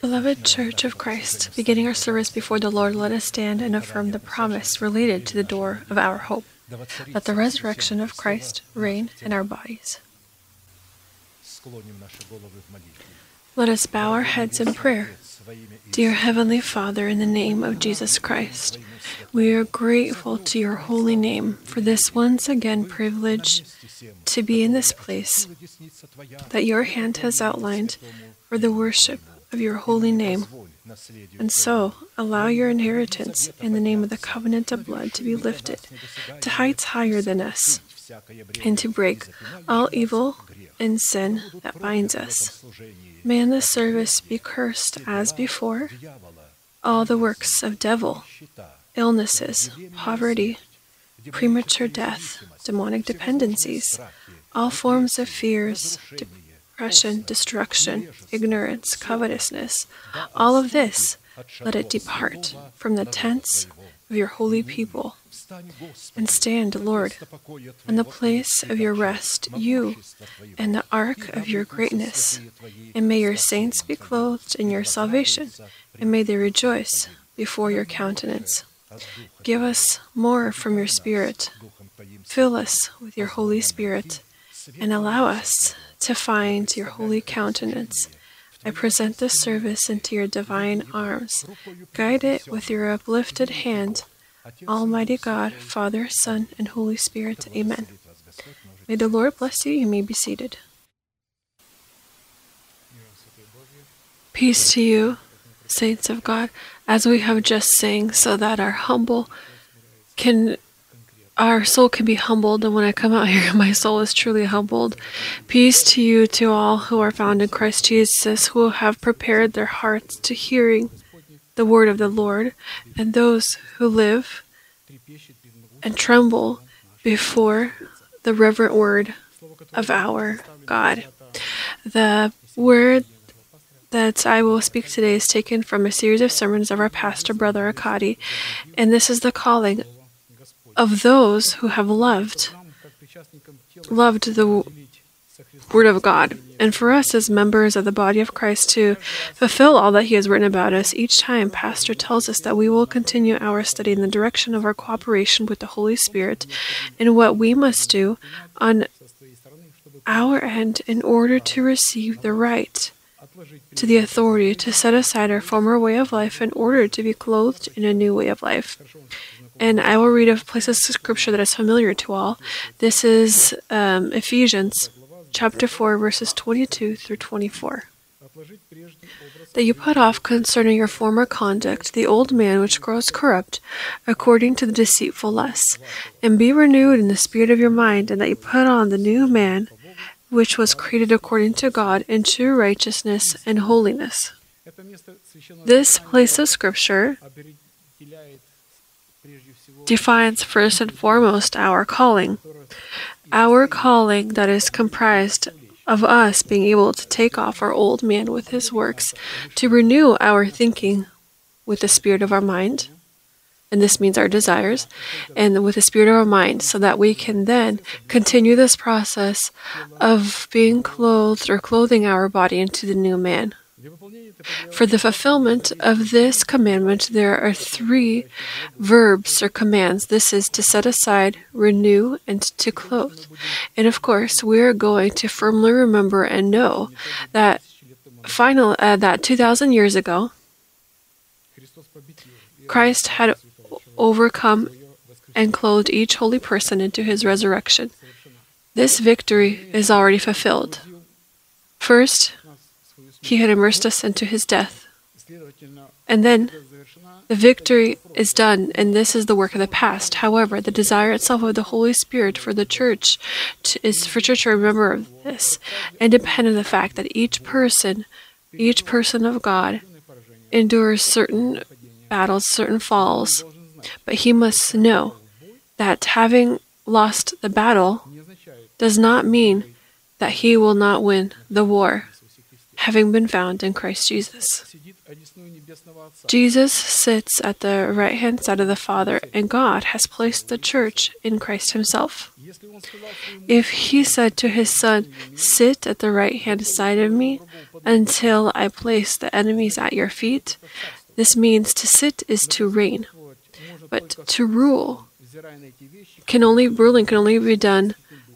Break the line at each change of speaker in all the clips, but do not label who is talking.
Beloved Church of Christ, beginning our service before the Lord, let us stand and affirm the promise related to the door of our hope. Let the resurrection of Christ reign in our bodies. Let us bow our heads in prayer. Dear Heavenly Father, in the name of Jesus Christ, we are grateful to your holy name for this once again privilege to be in this place that your hand has outlined for the worship of your holy name. And so, allow your inheritance in the name of the covenant of blood to be lifted to heights higher than us, and to break all evil and sin that binds us. May in this service be cursed as before all the works of devil, illnesses, poverty, premature death, demonic dependencies, all forms of fears, depression, destruction, ignorance, covetousness, all of this, let it depart from the tents of your holy people. And stand, Lord, in the place of your rest, you and the ark of your greatness. And may your saints be clothed in your salvation, and may they rejoice before your countenance. Give us more from your Spirit. Fill us with your Holy Spirit, and allow us to find your holy countenance. I present this service into your divine arms. Guide it with your uplifted hand. Almighty God, Father, Son, and Holy Spirit. Amen. May the Lord bless you. You may be seated. Peace to you, saints of God, as we have just sang, so that our humble can our soul can be humbled, and when I come out here, my soul is truly humbled. Peace to you, to all who are found in Christ Jesus, who have prepared their hearts to hearing the word of the Lord, and those who live and tremble before the reverent word of our God. The word that I will speak today is taken from a series of sermons of our pastor, Brother Arkady, and this is the calling of those who have loved loved the Word of God, and for us as members of the body of Christ to fulfill all that He has written about us, each time Pastor tells us that we will continue our study in the direction of our cooperation with the Holy Spirit and what we must do on our end in order to receive the right to the authority to set aside our former way of life in order to be clothed in a new way of life. And I will read a place of scripture that is familiar to all. This is um, Ephesians chapter 4, verses 22 through 24. That you put off concerning your former conduct the old man which grows corrupt according to the deceitful lusts, and be renewed in the spirit of your mind, and that you put on the new man which was created according to God in true righteousness and holiness. This place of scripture defines first and foremost our calling. Our calling that is comprised of us being able to take off our old man with his works, to renew our thinking with the spirit of our mind, and this means our desires, and with the spirit of our mind, so that we can then continue this process of being clothed or clothing our body into the new man. For the fulfillment of this commandment, there are three verbs or commands. This is to set aside, renew, and to clothe. And of course, we are going to firmly remember and know that final uh, that 2,000 years ago, Christ had overcome and clothed each holy person into his resurrection. This victory is already fulfilled. First, he had immersed us into his death. And then the victory is done, and this is the work of the past. However, the desire itself of the Holy Spirit for the church to, is for church to remember this, independent of the fact that each person, each person of God, endures certain battles, certain falls, but he must know that having lost the battle does not mean that he will not win the war having been found in Christ Jesus. Jesus sits at the right hand side of the Father, and God has placed the church in Christ Himself. If He said to His Son, Sit at the right hand side of me until I place the enemies at your feet, this means to sit is to reign. But to rule can only ruling can only be done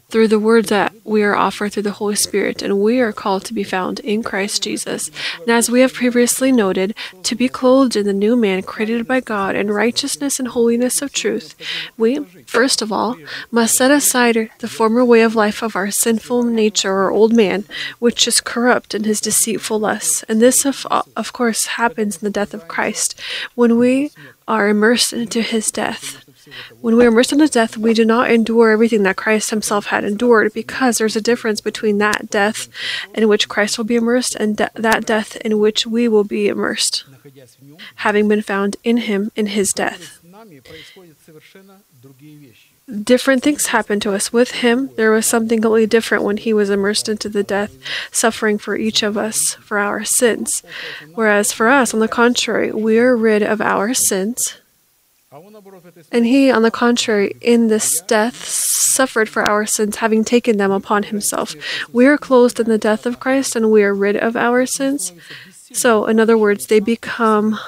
through the word that we are offered through the Holy Spirit, and we are called to be found in Christ Jesus. And as we have previously noted, to be clothed in the new man created by God in righteousness and holiness of truth, we, first of all, must set aside the former way of life of our sinful nature or old man, which is corrupt in his deceitful lusts. And this, of, of course, happens in the death of Christ when we are immersed into his death. When we are immersed in the death, we do not endure everything that Christ himself had endured, because there's a difference between that death in which Christ will be immersed and de- that death in which we will be immersed, having been found in him in his death. Different things happened to us. With him, there was something completely different when he was immersed into the death, suffering for each of us for our sins. Whereas for us, on the contrary, we are rid of our sins and he, on the contrary, in this death, suffered for our sins, having taken them upon himself. We are clothed in the death of Christ and we are rid of our sins. So, in other words, they become.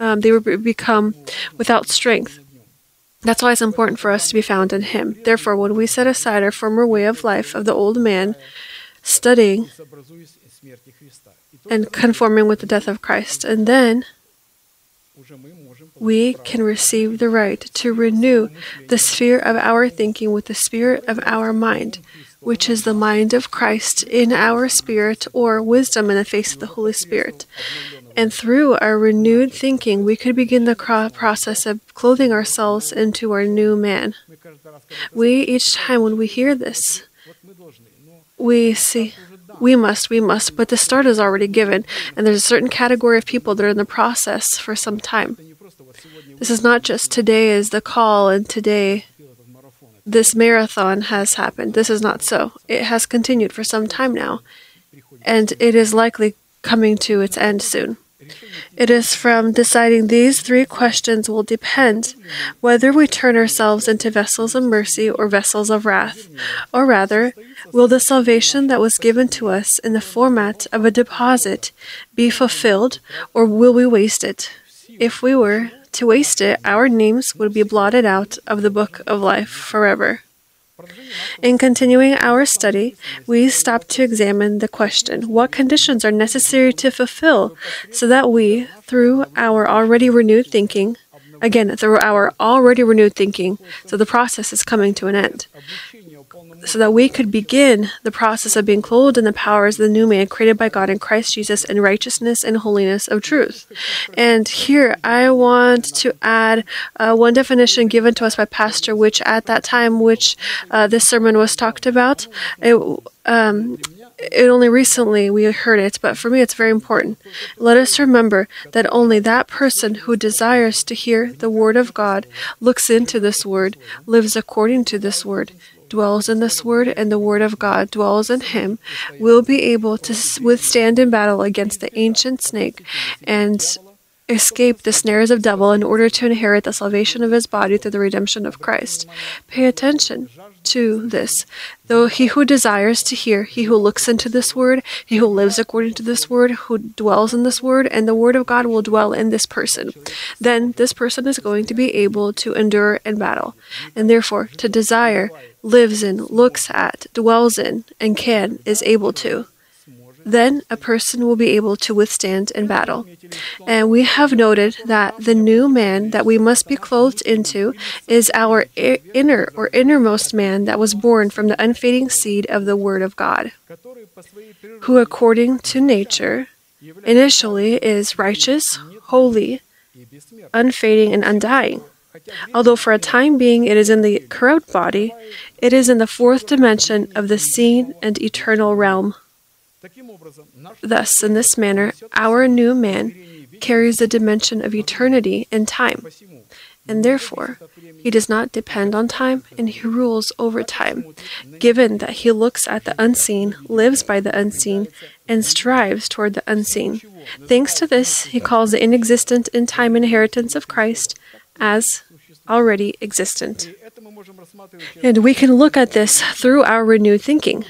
Um, they become without strength that's why it's important for us to be found in Him. Therefore, when we set aside our former way of life of the old man, studying and conforming with the death of Christ, and then we can receive the right to renew the sphere of our thinking with the spirit of our mind, which is the mind of Christ in our spirit or wisdom in the face of the Holy Spirit. And through our renewed thinking, we could begin the process of clothing ourselves into our new man. We, each time when we hear this, we see, we must, we must, but the start is already given, and there's a certain category of people that are in the process for some time. This is not just today is the call and today this marathon has happened. This is not so. It has continued for some time now, and it is likely coming to its end soon. It is from deciding these three questions will depend whether we turn ourselves into vessels of mercy or vessels of wrath, or rather, will the salvation that was given to us in the format of a deposit be fulfilled, or will we waste it? If we were to waste it, our names would be blotted out of the book of life forever. In continuing our study, we stop to examine the question what conditions are necessary to fulfill so that we, through our already renewed thinking, again, through our already renewed thinking, so the process is coming to an end, so that we could begin the process of being clothed in the powers of the new man created by God in Christ Jesus in righteousness and holiness of truth. And here I want to add uh, one definition given to us by Pastor, which at that time, which uh, this sermon was talked about, it, um, it only recently we heard it, but for me it's very important. Let us remember that only that person who desires to hear the word of God looks into this word, lives according to this word, dwells in this word, and the word of God dwells in him, will be able to withstand in battle against the ancient snake and escape the snares of devil in order to inherit the salvation of his body through the redemption of Christ. Pay attention to this. Though he who desires to hear, he who looks into this word, he who lives according to this word, who dwells in this word, and the word of God will dwell in this person, then this person is going to be able to endure in battle. And therefore, to desire, lives in, looks at, dwells in, and can, is able to then a person will be able to withstand in battle. And we have noted that the new man that we must be clothed into is our inner or innermost man that was born from the unfading seed of the Word of God, who, according to nature, initially is righteous, holy, unfading, and undying. Although for a time being it is in the corrupt body, it is in the fourth dimension of the seen and eternal realm. Thus, in this manner, our new man carries the dimension of eternity and time, and therefore he does not depend on time and he rules over time, given that he looks at the unseen, lives by the unseen, and strives toward the unseen. Thanks to this, he calls the inexistent in time inheritance of Christ as already existent. And we can look at this through our renewed thinking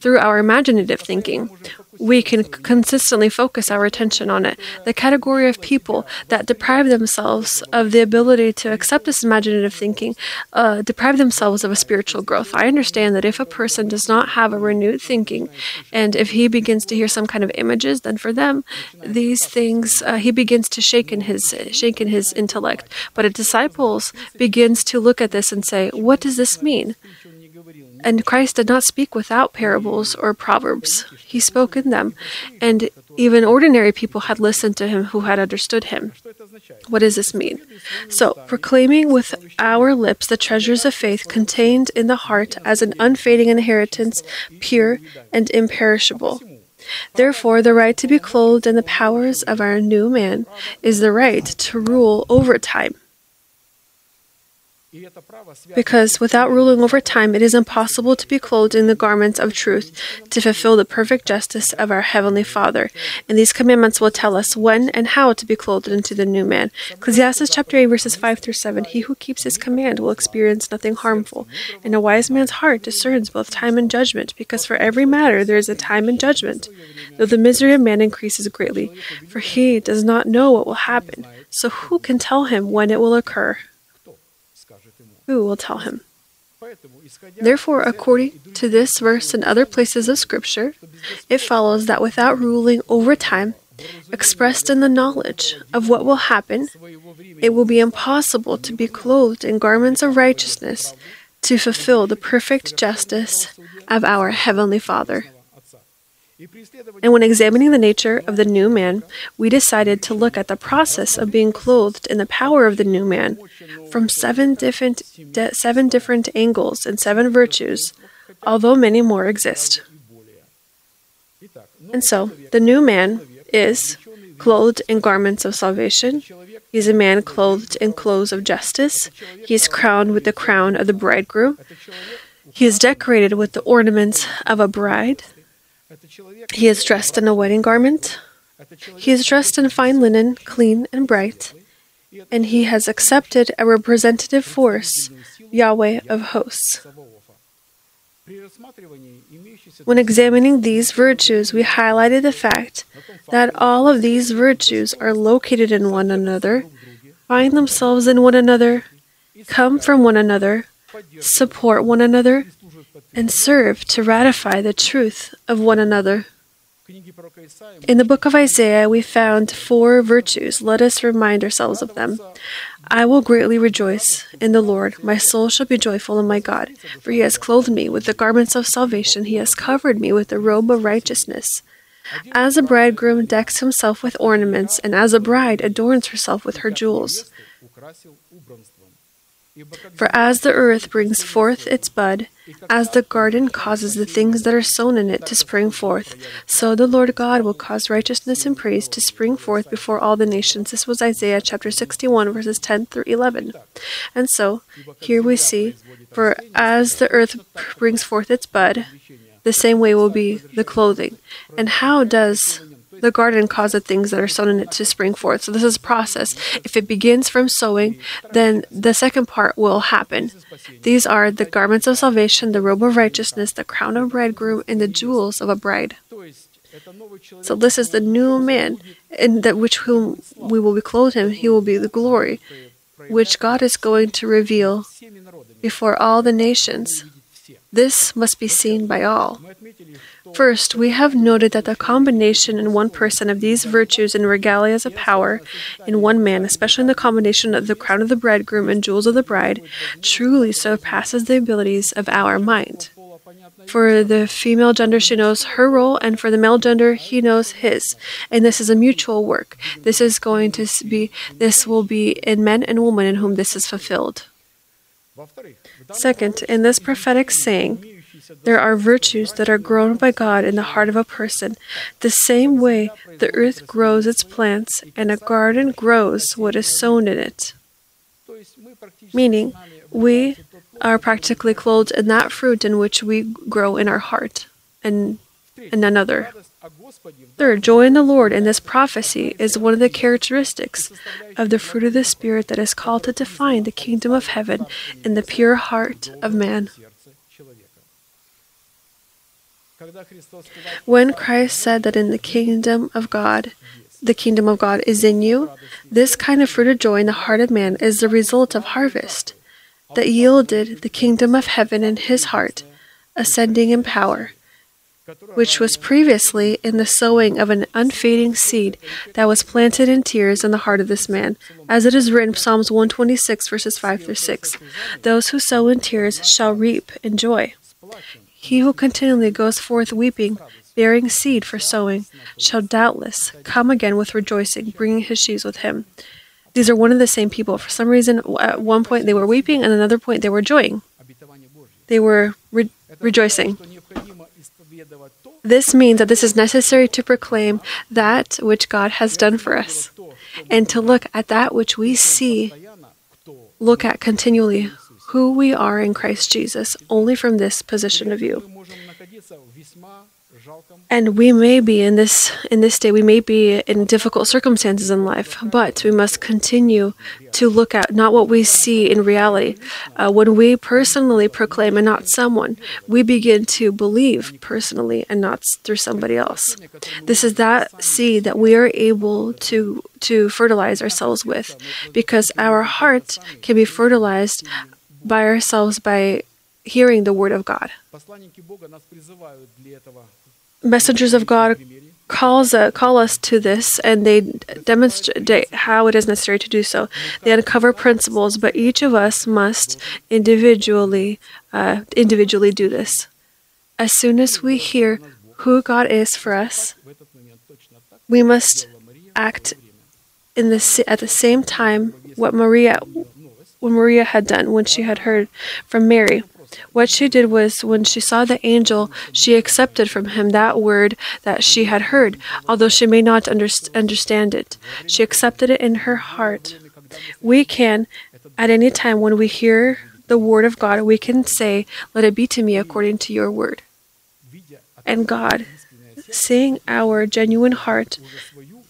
through our imaginative thinking. We can consistently focus our attention on it. The category of people that deprive themselves of the ability to accept this imaginative thinking uh, deprive themselves of a spiritual growth. I understand that if a person does not have a renewed thinking, and if he begins to hear some kind of images, then for them, these things uh, he begins to shake in his shake in his intellect. But a disciples begins to look at this and say, "What does this mean?" And Christ did not speak without parables or proverbs. He spoke in them, and even ordinary people had listened to him who had understood him. What does this mean? So, proclaiming with our lips the treasures of faith contained in the heart as an unfading inheritance, pure and imperishable. Therefore, the right to be clothed in the powers of our new man is the right to rule over time because without ruling over time, it is impossible to be clothed in the garments of truth to fulfill the perfect justice of our Heavenly Father. And these commandments will tell us when and how to be clothed into the new man. Ecclesiastes chapter 8, verses 5 through 7 He who keeps his command will experience nothing harmful. And a wise man's heart discerns both time and judgment, because for every matter there is a time and judgment. Though the misery of man increases greatly, for he does not know what will happen. So who can tell him when it will occur? we will tell him. Therefore, according to this verse and other places of Scripture, it follows that without ruling over time, expressed in the knowledge of what will happen, it will be impossible to be clothed in garments of righteousness to fulfill the perfect justice of our Heavenly Father. And when examining the nature of the new man, we decided to look at the process of being clothed in the power of the new man from seven different, de- seven different angles and seven virtues, although many more exist. And so, the new man is clothed in garments of salvation.
He
is a man clothed in clothes of justice. He is crowned with the crown of the bridegroom. He is decorated with the ornaments of a bride. He is dressed in a wedding garment. He is dressed in fine linen, clean and bright, and he has accepted a representative force, Yahweh of hosts. When examining these virtues, we highlighted the fact that all of these virtues are located in one another, find themselves in one another, come from one another, support one another, and serve to ratify the truth of one another. In the book of Isaiah, we found four virtues. Let us remind ourselves of them. I will greatly rejoice in the Lord. My soul shall be joyful in my God, for he has clothed me with the garments of salvation, he has covered me with the robe of righteousness. As a bridegroom decks himself with ornaments, and as a bride adorns herself with her jewels. For as the earth brings forth its bud, as the garden causes the things that are sown in it to spring forth, so the Lord God will cause righteousness and praise to spring forth before all the nations. This was Isaiah chapter 61, verses 10 through 11. And so, here we see, for as the earth brings forth its bud, the same way will be the clothing. And how does the garden causes things that are sown in it to spring forth. So this is a process. If it begins from sowing, then the second part will happen. These are the garments of salvation, the robe of righteousness, the crown of bridegroom, and the jewels of a bride. So this is the new man, in that which whom we will be clothed him. He will be the glory, which God is going to reveal before all the nations. This must be seen by all. First, we have noted that the combination in one person of these virtues and regalias of power in one man, especially in the combination of the crown of the bridegroom and jewels of the bride, truly surpasses the abilities of our mind. For the female gender, she knows her role, and for the male gender, he knows his. And this is a mutual work. This is going to be, this will be in men and women in whom this is fulfilled. Second, in this prophetic saying, there are virtues that are grown by God in the heart of a person, the same way the earth grows its plants and a garden grows what is sown in it. Meaning, we are practically clothed in that fruit in which we grow in our heart and in another. Third, joy in the Lord in this prophecy is one of the characteristics of the fruit of the Spirit that is called to define the kingdom of heaven in the pure heart of man. When Christ said that in the kingdom of God, the kingdom of God is in you, this kind of fruit of joy in the heart of man is the result of harvest that yielded the kingdom of heaven in his heart, ascending in power which was previously in the sowing of an unfading seed that was planted in tears in the heart of this man, as it is written Psalms 126 verses 5 through 6. Those who sow in tears shall reap in joy. He who continually goes forth weeping, bearing seed for sowing, shall doubtless come again with rejoicing, bringing his sheaves with him. These are one and the same people. For some reason, at one point they were weeping, and another point they were joying. They were re- rejoicing. This means that this is necessary to proclaim that which God has done for us and to look at that which we see, look at continually who we are in Christ Jesus only from this position of view. And we may be in this in this day we may be in difficult circumstances in life, but we must continue to look at not what we see in reality. Uh, when we personally proclaim and not someone, we begin to believe personally and not through somebody else. This is that seed that we are able to to fertilize ourselves with, because our heart can be fertilized by ourselves by hearing the word of God messengers of God calls uh, call us to this and they demonstrate how it is necessary to do so. They uncover principles but each of us must individually uh, individually do this. As soon as we hear who god is for us we must act in the, at the same time what maria what maria had done when she had heard from mary. What she did was, when she saw the angel, she accepted from him that word that she had heard, although she may not under understand it. She accepted it in her heart. We can, at any time when we hear the word of God, we can say, Let it be to me according to your word. And God, seeing our genuine heart,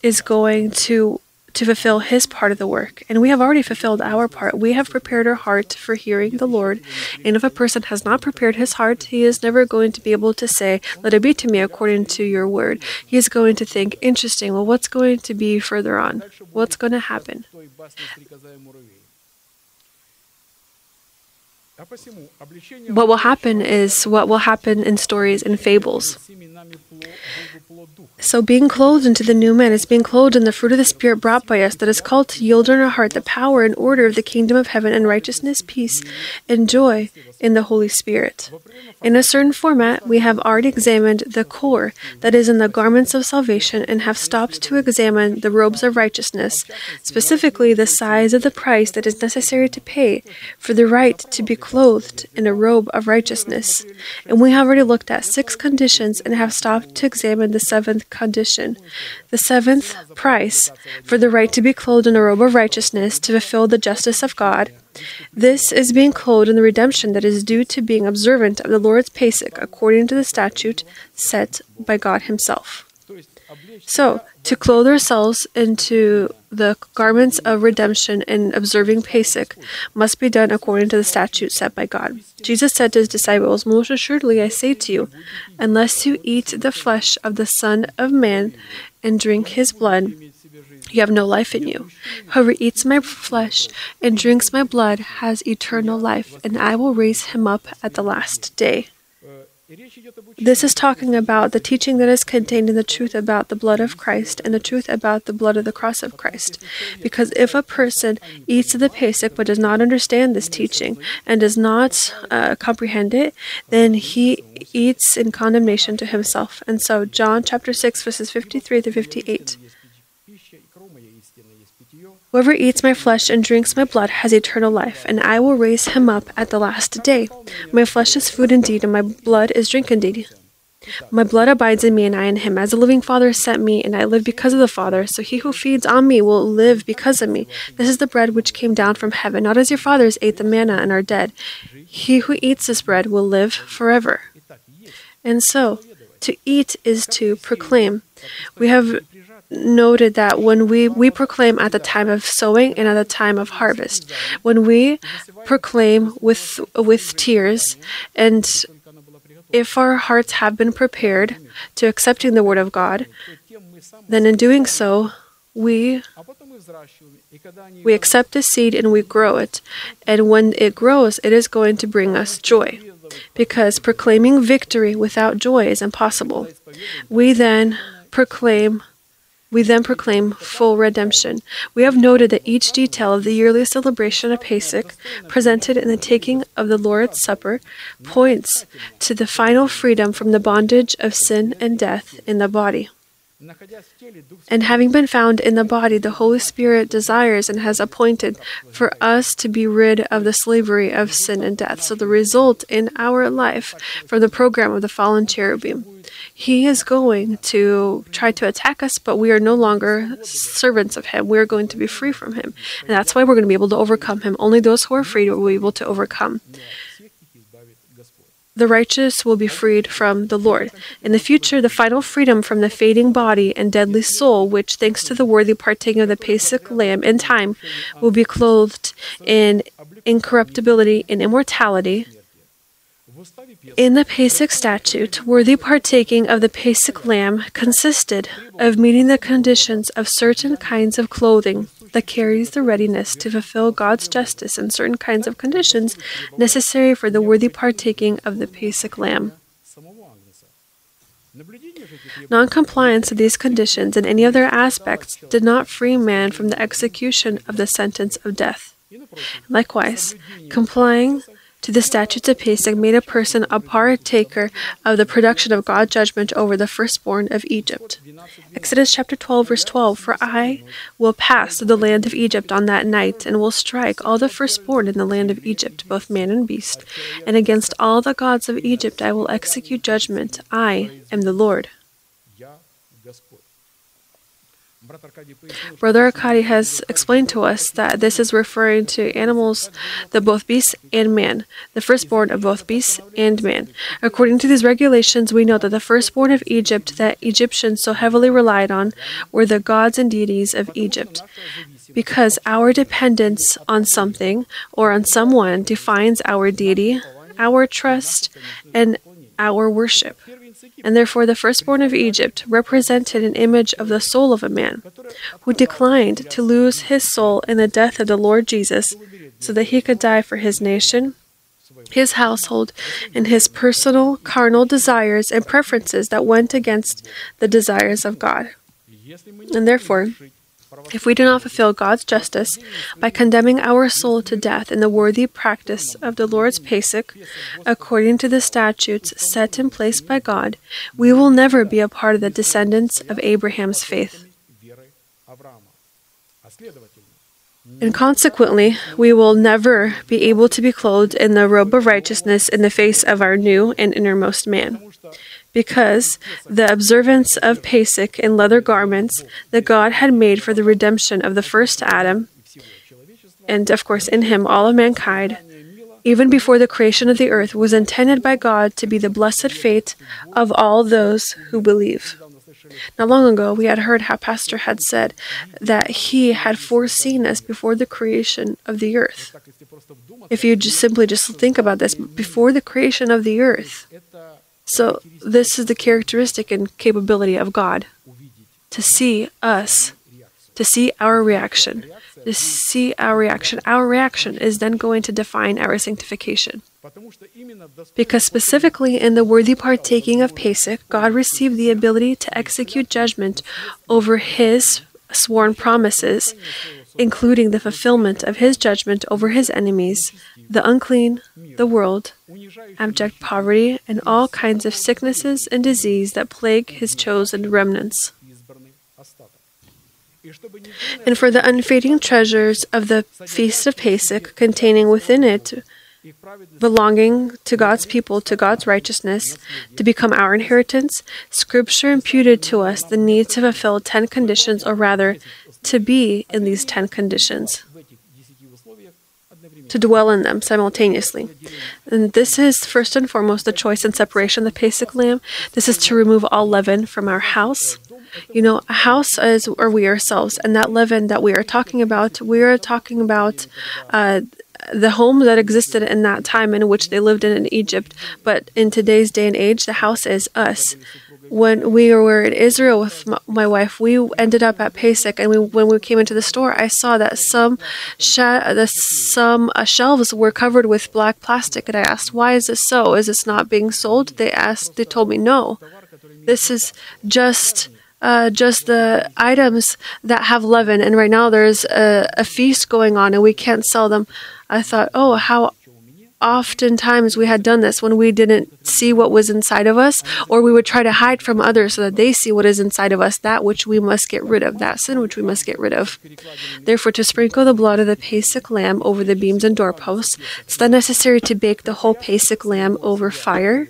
is going to to fulfill his part of the work. And we have already fulfilled our part. We have prepared our heart for hearing the lord. And if a person has not prepared his heart he is never going to be able to say let it be to me according to your word. He is going to think interesting. Well what's going to be further on? What's going to happen what will happen is what will happen in stories and fables. So, being clothed into the new man is being clothed in the fruit of the Spirit brought by us that is called to yield in our heart the power and order of the kingdom of heaven and righteousness, peace, and joy in the Holy Spirit. In a certain format, we have already examined the core that is in the garments of salvation and have stopped to examine the robes of righteousness, specifically the size of the price that is necessary to pay for the right to be clothed in a robe of righteousness. And we have already looked at six conditions and have stopped to examine the seventh condition. The seventh price for the right to be clothed in a robe of righteousness to fulfill the justice of God. This is being clothed in the redemption that is due to being observant of the Lord's Passover according to the statute set by God Himself. So, to clothe ourselves into the garments of redemption and observing Pesach must be done according to the statute set by God. Jesus said to his disciples, Most assuredly I say to you, unless you eat the flesh of the Son of Man and drink his blood, you have no life in you. Whoever eats my flesh and drinks my blood has eternal life, and I will raise him up at the last day. This is talking about the teaching that is contained in the truth about the blood of Christ and the truth about the blood of the cross of Christ. Because if a person eats the Pesach but does not understand this teaching and does not uh, comprehend it, then he eats in condemnation to himself. And so, John chapter 6, verses 53 through 58. Whoever eats my flesh and drinks my blood has eternal life, and I will raise him up at the last day. My flesh is food indeed, and my blood is drink indeed. My blood abides in me, and I in him. As the living Father sent me, and I live because of the Father, so he who feeds on me will live because of me. This is the bread which came down from heaven, not as your fathers ate the manna and are dead. He who eats this bread will live forever. And so, to eat is to proclaim. We have noted that when we, we proclaim at the time of sowing and at the time of harvest, when we proclaim with, with tears, and if our hearts have been prepared to accepting the Word of God, then in doing so, we we accept the seed and we grow it. And when it grows, it is going to bring us joy. Because proclaiming victory without joy is impossible. We then proclaim we then proclaim full redemption. We have noted that each detail of the yearly celebration of Pesach, presented in the taking of the Lord's Supper, points to the final freedom from the bondage of sin and death in the body. And having been found in the body, the Holy Spirit desires and has appointed for us to be rid of the slavery of sin and death. So, the result in our life from the program of the fallen cherubim he is going to try to attack us, but we are no longer servants of him. We are going to be free from him. And that's why we're going to be able to overcome him. Only those who are freed will be able to overcome. The righteous will be freed from the Lord. In the future, the final freedom from the fading body and deadly soul, which, thanks to the worthy partaking of the Pesach lamb in time, will be clothed in incorruptibility and immortality, in the Pesach statute, worthy partaking of the Pesach lamb consisted of meeting the conditions of certain kinds of clothing that carries the readiness to fulfill God's justice and certain kinds of conditions necessary for the worthy partaking of the Pesach lamb. Noncompliance of these conditions in any other aspects did not free man from the execution of the sentence of death. Likewise, complying to the statutes of Pesach made a person a partaker of the production of God's judgment over the firstborn of Egypt. Exodus chapter 12, verse 12 For I will pass through the land of Egypt on that night, and will strike all the firstborn in the land of Egypt, both man and beast. And against all the gods of Egypt I will execute judgment. I am the Lord. Brother Arkady has explained to us that this is referring to animals, the both beasts and man, the firstborn of both beasts and man. According to these regulations, we know that the firstborn of Egypt that Egyptians so heavily relied on were the gods and deities of Egypt. Because our dependence on something or on someone defines our deity, our trust, and our worship. And therefore, the firstborn of Egypt represented an image of the soul of a man who declined to lose his soul in the death of the Lord Jesus so that he could die for his nation, his household, and his personal carnal desires and preferences that went against the desires of God. And therefore, if we do not fulfill God's justice by condemning our soul to death in the worthy practice of the Lord's Pesach, according to the statutes set in place by God, we will never be a part of the descendants of Abraham's faith. And consequently, we will never be able to be clothed in the robe of righteousness in the face of our new and innermost man because the observance of Pesach in leather garments that God had made for the redemption of the first Adam, and of course in him all of mankind, even before the creation of the earth, was intended by God to be the blessed fate of all those who believe. Now, long ago, we had heard how Pastor had said that he had foreseen this before the creation of the earth. If you just simply just think about this, before the creation of the earth, so, this is the characteristic and capability of God to see us, to see our reaction, to see our reaction. Our reaction is then going to define our sanctification. Because specifically in the worthy partaking of Pesach, God received the ability to execute judgment over his sworn promises including the fulfillment of his judgment over his enemies, the unclean, the world, abject poverty, and all kinds of sicknesses and disease that plague his chosen remnants. And for the unfading treasures of the Feast of Pesach, containing within it belonging to God's people, to God's righteousness, to become our inheritance, Scripture imputed to us the need to fulfill ten conditions, or rather, to be in these 10 conditions, to dwell in them simultaneously. And this is first and foremost the choice and separation, the Pesach lamb. This is to remove all leaven from our house. You know, a house is or we ourselves, and that leaven that we are talking about, we are talking about uh, the home that existed in that time in which they lived in in Egypt. But in today's day and age, the house is us. When we were in Israel with my wife, we ended up at Pesach, and we, when we came into the store, I saw that some the, some uh, shelves were covered with black plastic, and I asked, "Why is this so? Is this not being sold?" They asked, they told me, "No, this is just." Uh, just the items that have leaven, and right now there's a, a feast going on, and we can't sell them. I thought, oh, how oftentimes we had done this when we didn't see what was inside of us, or we would try to hide from others so that they see what is inside of us, that which we must get rid of, that sin which we must get rid of. Therefore, to sprinkle the blood of the Pesach lamb over the beams and doorposts, it's then necessary to bake the whole Pesach lamb over fire,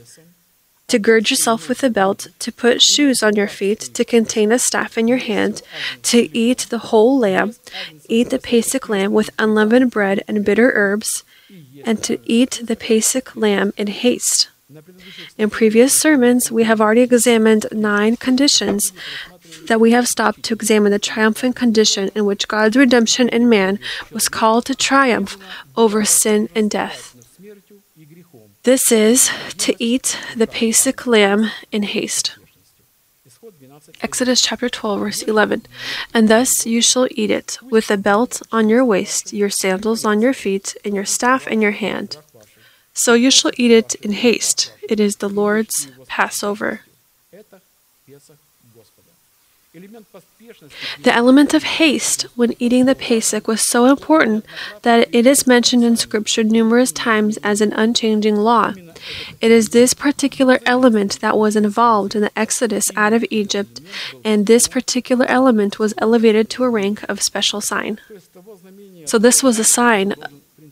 to gird yourself with a belt, to put shoes on your feet, to contain a staff in your hand, to eat the whole lamb, eat the Pesach lamb with unleavened bread and bitter herbs, and to eat the Pesach lamb in haste. In previous sermons, we have already examined nine conditions that we have stopped to examine the triumphant condition in which God's redemption in man was called to triumph over sin and death. This is to eat the Pesach lamb in haste. Exodus chapter 12, verse 11. And thus you shall eat it, with a belt on your waist, your sandals on your feet, and your staff in your hand. So you shall eat it in haste. It is the Lord's Passover. The element of haste when eating the Pesach was so important that it is mentioned in Scripture numerous times as an unchanging law. It is this particular element that was involved in the exodus out of Egypt, and this particular element was elevated to a rank of special sign. So this was a sign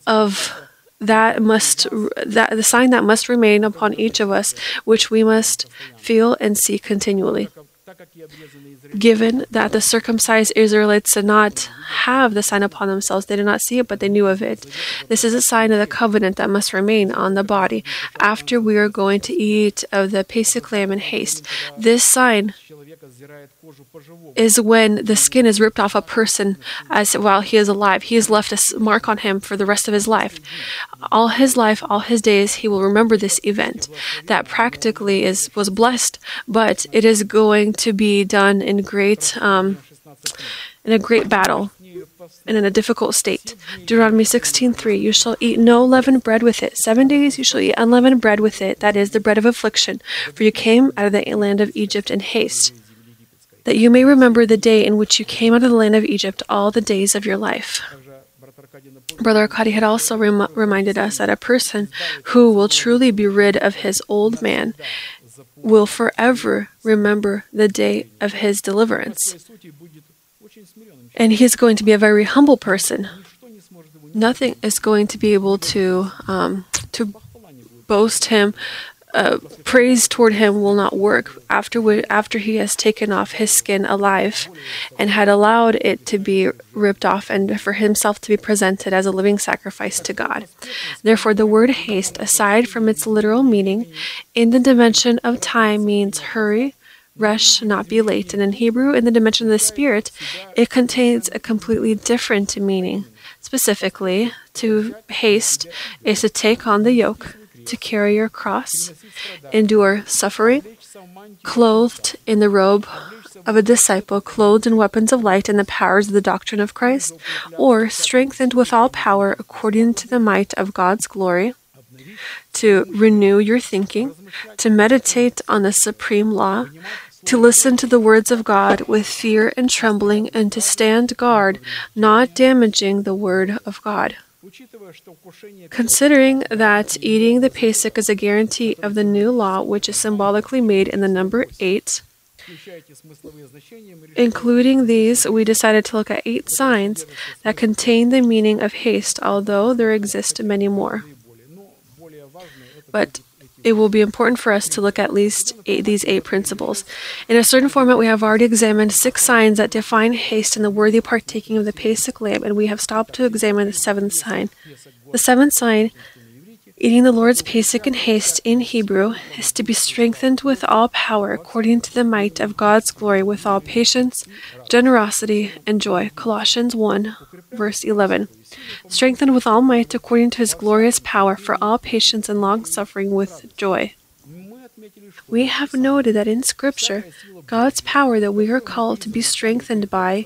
of that must that the sign that must remain upon each of us which we must feel and see continually given that the circumcised Israelites did not have the sign upon themselves, they did not see it, but they knew of it. This is a sign of the covenant that must remain on the body after we are going to eat of the Pesach lamb in haste. This sign is when the skin is ripped off a person as while he is alive. He has left a mark on him for the rest of his life. All his life, all his days, he will remember this event that practically is was blessed, but it is going to to be done in great um, in a great battle and in a difficult state. Deuteronomy 16:3 You shall eat no leavened bread with it. 7 days you shall eat unleavened bread with it, that is the bread of affliction, for you came out of the land of Egypt in haste, that you may remember the day in which you came out of the land of Egypt all the days of your life. Brother Arkady had also rem- reminded us that a person who will truly be rid of his old man will forever remember the day of his deliverance. And he is going to be a very humble person. Nothing is going to be able to um, to boast him uh, praise toward him will not work after we, after he has taken off his skin alive and had allowed it to be ripped off and for himself to be presented as a living sacrifice to God. Therefore, the word haste, aside from its literal meaning, in the dimension of time means hurry, rush, not be late. And in Hebrew, in the dimension of the spirit, it contains a completely different meaning. Specifically, to haste is to take on the yoke, to carry your cross, endure suffering, clothed in the robe of a disciple, clothed in weapons of light and the powers of the doctrine of Christ, or strengthened with all power according to the might of God's glory, to renew your thinking, to meditate on the supreme law, to listen to the words of God with fear and trembling, and to stand guard, not damaging the word of God. Considering that eating the Pesach is a guarantee of the new law, which is symbolically made in the number 8, including these, we decided to look at eight signs that contain the meaning of haste, although there exist many more. But it will be important for us to look at least eight, these eight principles. In a certain format, we have already examined six signs that define haste and the worthy partaking of the Pesach lamb, and we have stopped to examine the seventh sign. The seventh sign, eating the Lord's Pesach in haste in Hebrew, is to be strengthened with all power according to the might of God's glory with all patience, generosity, and joy. Colossians 1, verse 11 strengthened with all might according to his glorious power for all patience and long suffering with joy. We have noted that in Scripture, God's power that we are called to be strengthened by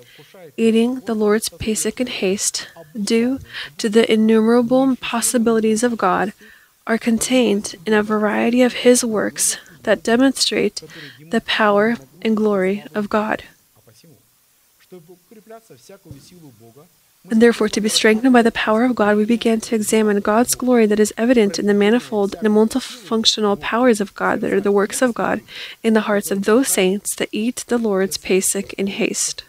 eating the Lord's Pesach in haste, due to the innumerable possibilities of God, are contained in a variety of His works that demonstrate the power and glory of God. And therefore, to be strengthened by the power of God, we began to examine God's glory that is evident in the manifold and multifunctional powers of God that are the works of God in the hearts of those saints that eat the Lord's Pesach in haste.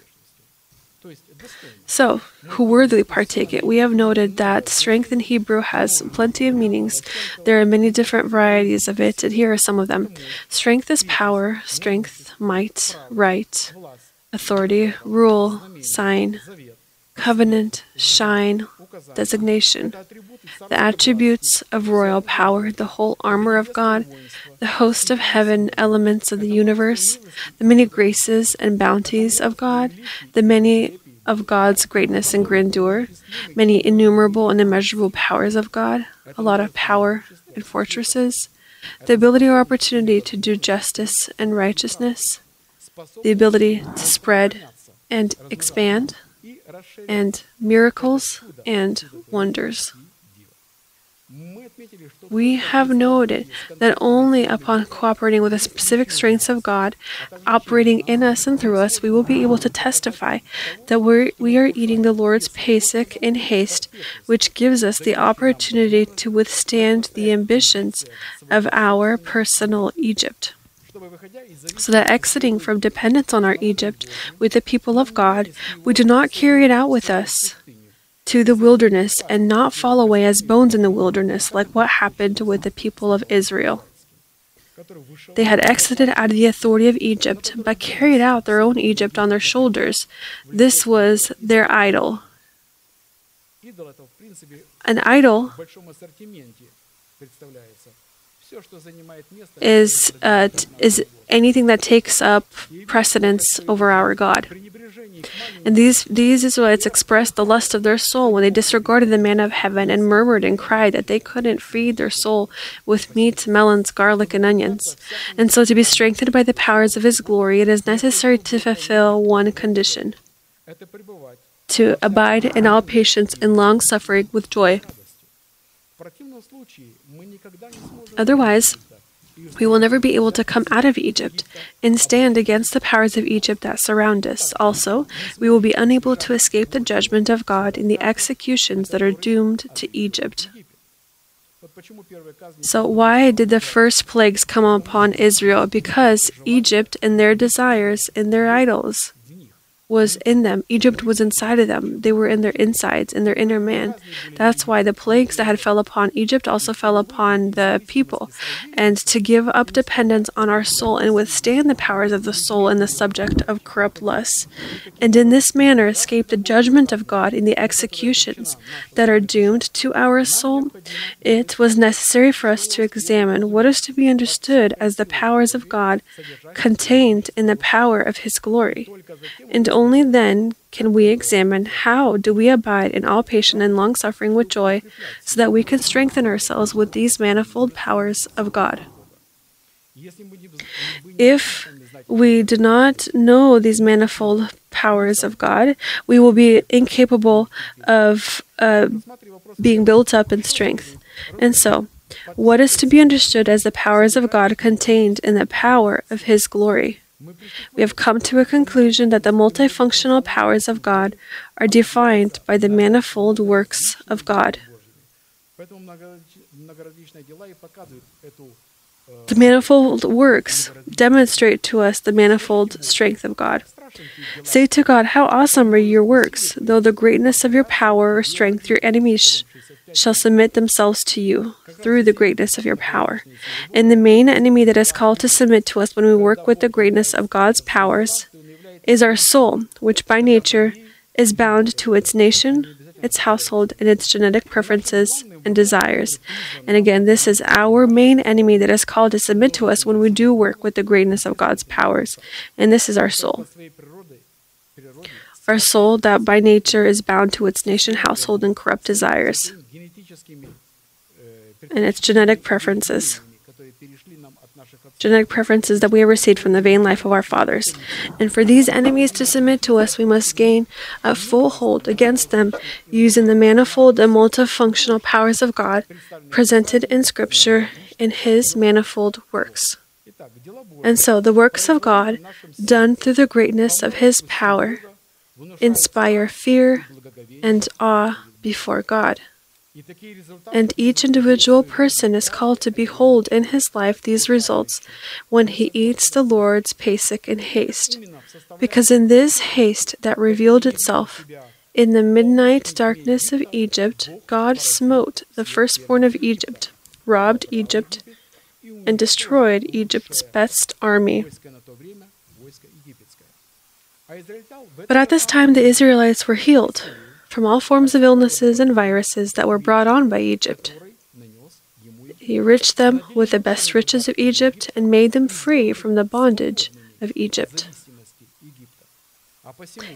So, who worthily partake it? We have noted that strength in Hebrew has plenty of meanings. There are many different varieties of it, and here are some of them. Strength is power, strength, might, right, authority, rule, sign, covenant, shine, designation, the attributes of royal power, the whole armor of God, the host of heaven, elements of the universe, the many graces and bounties of God, the many of God's greatness and grandeur, many innumerable and immeasurable powers of God, a lot of power and fortresses, the ability or opportunity to do justice and righteousness, the ability to spread and expand, and miracles and wonders. We have noted that only upon cooperating with the specific strengths of God operating in us and through us, we will be able to testify that we're, we are eating the Lord's Pesach in haste, which gives us the opportunity to withstand the ambitions of our personal Egypt. So that exiting from dependence on our Egypt with the people of God, we do not carry it out with us to the wilderness and not fall away as bones in the wilderness, like what happened with the people of Israel. They had exited out of the authority of Egypt, but carried out their own Egypt on their shoulders. This was their idol. An idol is uh, is anything that takes up precedence over our God. And these these Israelites expressed the lust of their soul when they disregarded the man of heaven and murmured and cried that they couldn't feed their soul with meat, melons, garlic, and onions. And so, to be strengthened by the powers of His glory, it is necessary to fulfill one condition: to abide in all patience and long suffering with joy. Otherwise, we will never be able to come out of Egypt and stand against the powers of Egypt that surround us. Also, we will be unable to escape the judgment of God in the executions that are doomed to Egypt. So, why did the first plagues come upon Israel? Because Egypt and their desires and their idols was in them. Egypt was inside of them. They were in their insides, in their inner man. That's why the plagues that had fell upon Egypt also fell upon the people. And to give up dependence on our soul and withstand the powers of the soul and the subject of corrupt lusts, and in this manner escape the judgment of God in the executions that are doomed to our soul, it was necessary for us to examine what is to be understood as the powers of God contained in the power of His glory. And only then can we examine how do we abide in all patience and long suffering with joy so that we can strengthen ourselves with these manifold powers of God. If we do not know these manifold powers of God, we will be incapable of uh, being built up in strength. And so, what is to be understood as the powers of God contained in the power of His glory? We have come to a conclusion that the multifunctional powers of God are defined by the manifold works of God. The manifold works demonstrate to us the manifold strength of God. Say to God, How awesome are your works! Though the greatness of your power or strength, your enemies shall submit themselves to you through the greatness of your power. And the main enemy that is called to submit to us when we work with the greatness of God's powers is our soul, which by nature is bound to its nation, its household, and its genetic preferences and desires. And again, this is our main enemy that is called to submit to us when we do work with the greatness of God's powers. And this is our soul our soul that by nature is bound to its nation, household, and corrupt desires, and its genetic preferences. Genetic preferences that we have received from the vain life of our fathers. And for these enemies to submit to us, we must gain a full hold against them, using the manifold and multifunctional powers of God presented in Scripture in His manifold works. And so, the works of God, done through the greatness of His power, inspire fear and awe before God. And each individual person is called to behold in his life these results when he eats the Lord's Pesach in haste, because in this haste that revealed itself, in the midnight darkness of Egypt, God smote the firstborn of Egypt, robbed Egypt, and destroyed Egypt's best army, but at this time, the Israelites were healed from all forms of illnesses and viruses that were brought on by Egypt. He enriched them with the best riches of Egypt and made them free from the bondage of Egypt.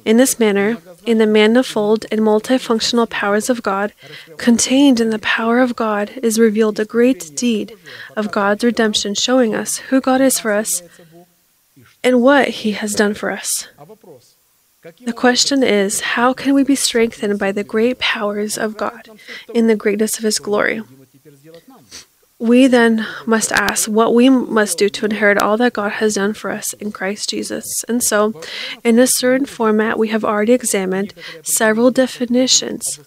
In this manner, in the manifold and multifunctional powers of God, contained in the power of God, is revealed the great deed of God's redemption, showing us who God is for us, and what He has done for us. The question is how can we be strengthened by the great powers of God in the greatness of His glory? We then must ask what we must do to inherit all that God has done for us in Christ Jesus. And so, in a certain format, we have already examined several definitions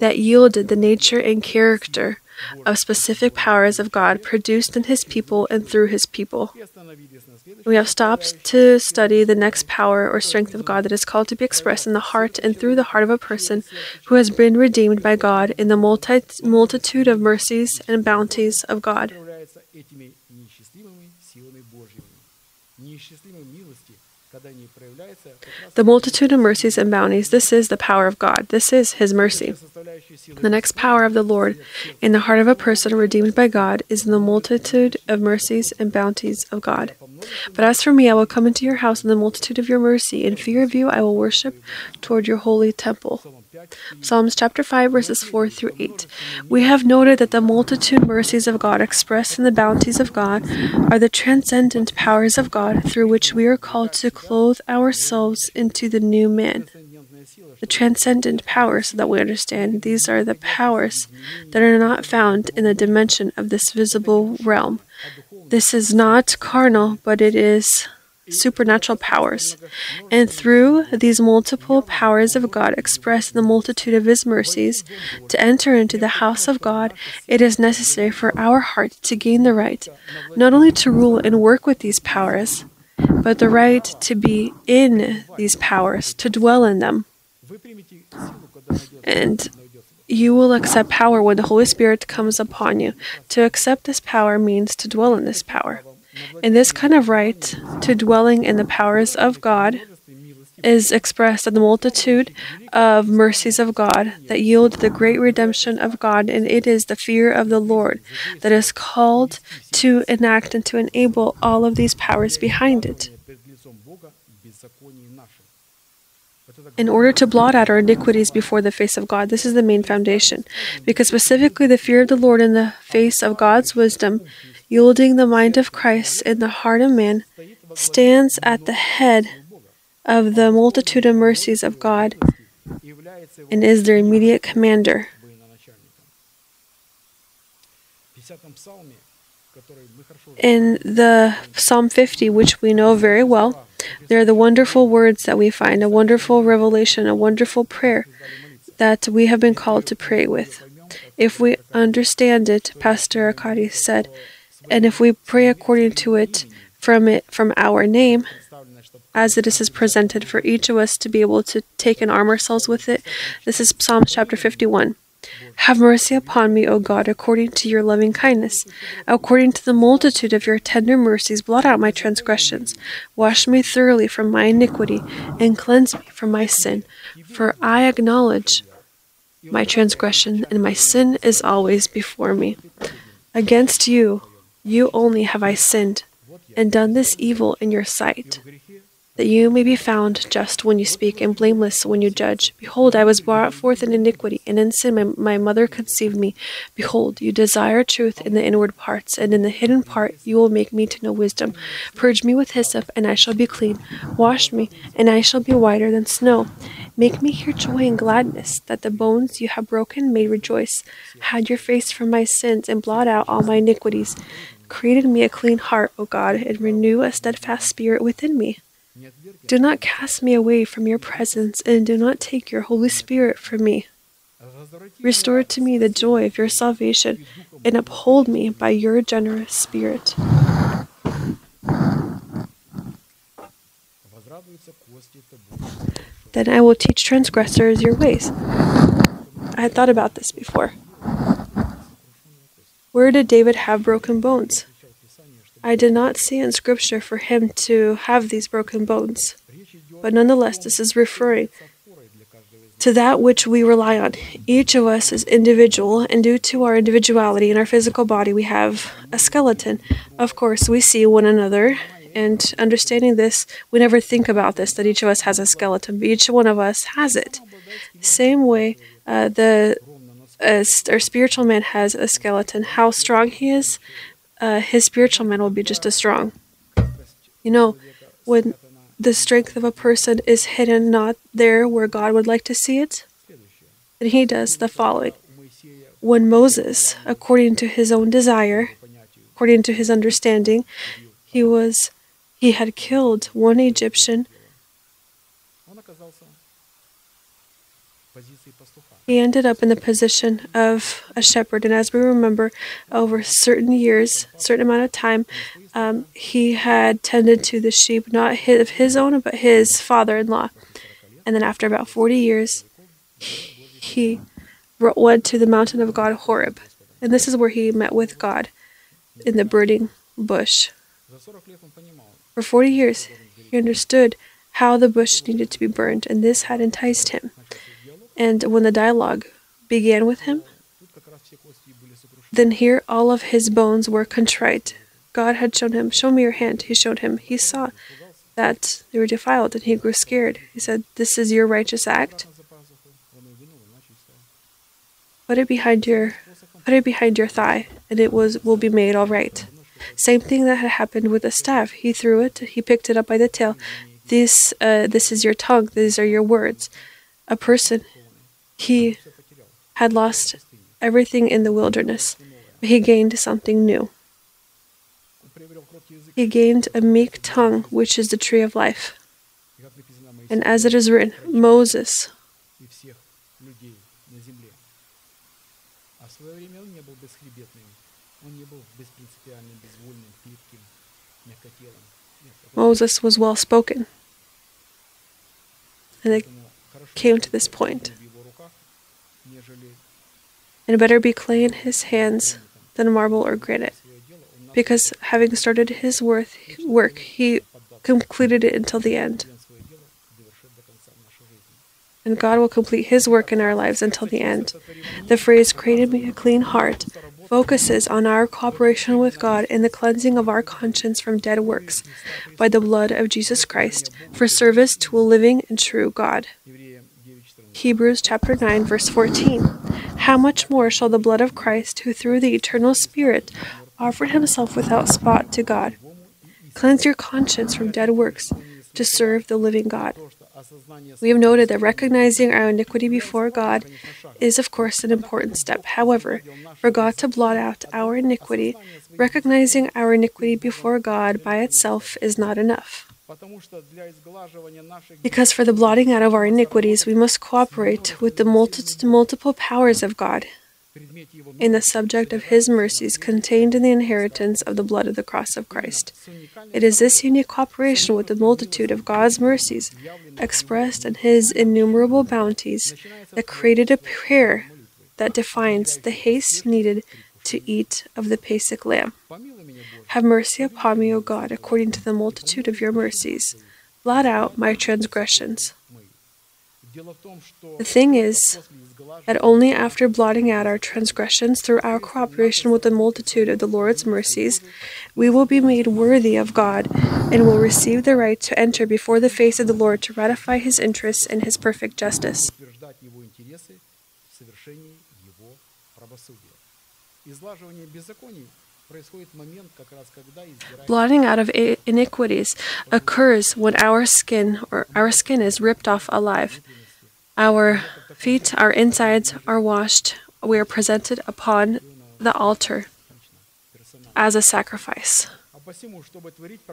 that yielded the nature and character of specific powers of God produced in His people and through His people. We have stopped to study the next power or strength of God that is called to be expressed in the heart and through the heart of a person who has been redeemed by God in the multi- multitude of mercies and bounties of God. The multitude of mercies and bounties, this is the power of God. This is His mercy. The next power of the Lord in the heart of a person redeemed by God is in the multitude of mercies and bounties of God. But as for me, I will come into your house in the multitude of your mercy. In fear of you, I will worship toward your holy temple. Psalms chapter 5, verses 4 through 8. We have noted that the multitude mercies of God expressed in the bounties of God are the transcendent powers of God through which we are called to clothe ourselves into the new man. The transcendent powers that we understand, these are the powers that are not found in the dimension of this visible realm. This is not carnal, but it is supernatural powers, and through these multiple powers of God expressed in the multitude of His mercies, to enter into the house of God, it is necessary for our hearts to gain the right not only to rule and work with these powers, but the right to be in these powers, to dwell in them. And you will accept power when the Holy Spirit comes upon you. To accept this power means to dwell in this power. And this kind of right to dwelling in the powers of God is expressed in the multitude of mercies of God that yield the great redemption of God, and it is the fear of the Lord that is called to enact and to enable all of these powers behind it. In order to blot out our iniquities before the face of God, this is the main foundation, because specifically the fear of the Lord in the face of God's wisdom yielding the mind of Christ in the heart of man, stands at the head of the multitude of mercies of God and is their immediate commander. In the Psalm 50, which we know very well, there are the wonderful words that we find, a wonderful revelation, a wonderful prayer that we have been called to pray with. If we understand it, Pastor Arkady said, and if we pray according to it from it from our name, as it is presented for each of us to be able to take and arm ourselves with it. This is Psalms chapter 51. Have mercy upon me, O God, according to your loving kindness. According to the multitude of your tender mercies, blot out my transgressions. Wash me thoroughly from my iniquity, and cleanse me from my sin. For I acknowledge my transgression, and my sin is always before me. Against you, you only have I sinned, and done this evil in your sight that you may be found just when you speak and blameless when you judge. Behold, I was brought forth in iniquity, and in sin my, my, mother conceived me. Behold, you desire truth in the inward parts, and in the hidden part you will make me to know wisdom. Purge me with hyssop, and I shall be clean. Wash me, and I shall be whiter than snow. Make me hear joy and gladness, that the bones you have broken may rejoice. Hide your face from my sins, and blot out all my iniquities. Create in me a clean heart, O God, and renew a steadfast spirit within me. Do not cast me away from your presence, and do not take your Holy Spirit from me. Restore to me the joy of your salvation, and uphold me by your generous spirit. Then I will teach transgressors your ways. I had thought about this before. Where did David have broken bones? I did not see in Scripture for him to have these broken bones. But nonetheless, this is referring to that which we rely on. Each of us is individual, and due to our individuality in our physical body, we have a skeleton. Of course, we see one another, and understanding this, we never think about this that each of us has a skeleton, but each one of us has it. Same way, uh, the uh, our spiritual man has a skeleton. How strong he is, uh, his spiritual man will be just as strong. You know, when the strength of a person is hidden not there where God would like to see it, then he does the following. When Moses, according to his own desire, according to his understanding, he was he had killed one Egyptian he ended up in the position of a shepherd. And as we remember, over certain years, certain amount of time, um, he had tended to the sheep, not his, of his own, but his father-in-law. And then after about 40 years, he went to the mountain of God, Horeb. And this is where he met with God in the burning bush. For 40 years, he understood how the bush needed to be burned, and this had enticed him. And when the dialogue began with him, then here all of his bones were contrite. God had shown him, Show me your hand. He showed him. He saw that they were defiled, and he grew scared. He said, This is your righteous act. Put it behind your put it behind your thigh, and it was will be made all right. Same thing that had happened with the staff. He threw it, he picked it up by the tail. This uh, this is your tongue, these are your words. A person he had lost everything in the wilderness, but he gained something new. He gained a meek tongue, which is the tree of life. And as it is written, Moses Moses was well spoken. And it came to this point and better be clay in his hands than marble or granite. Because having started his worth, work, he completed it until the end. And God will complete his work in our lives until the end. The phrase, created me a clean heart, focuses on our cooperation with God in the cleansing of our conscience from dead works by the blood of Jesus Christ for service to a living and true God. Hebrews chapter 9 verse 14. How much more shall the blood of Christ, who through the eternal Spirit offered himself without spot to God, cleanse your conscience from dead works to serve the living God? We have noted that recognizing our iniquity before God is, of course, an important step. However, for God to blot out our iniquity, recognizing our iniquity before God by itself is not enough. Because for the blotting out of our iniquities, we must cooperate with the multi- multiple powers of God in the subject of His mercies contained in the inheritance of the blood of the cross of Christ. It is this unique cooperation with the multitude of God's mercies expressed in His innumerable bounties that created a prayer that defines the haste needed to eat of the Pesach lamb. Have mercy upon me, O God, according to the multitude of your mercies. Blot out my transgressions. The thing is that only after blotting out our transgressions through our cooperation with the multitude of the Lord's mercies, we will be made worthy of God and will receive the right to enter before the face of the Lord to ratify his interests and his perfect justice. Blotting out of iniquities occurs when our skin or our skin is ripped off alive. Our feet, our insides are washed. We are presented upon the altar as a sacrifice.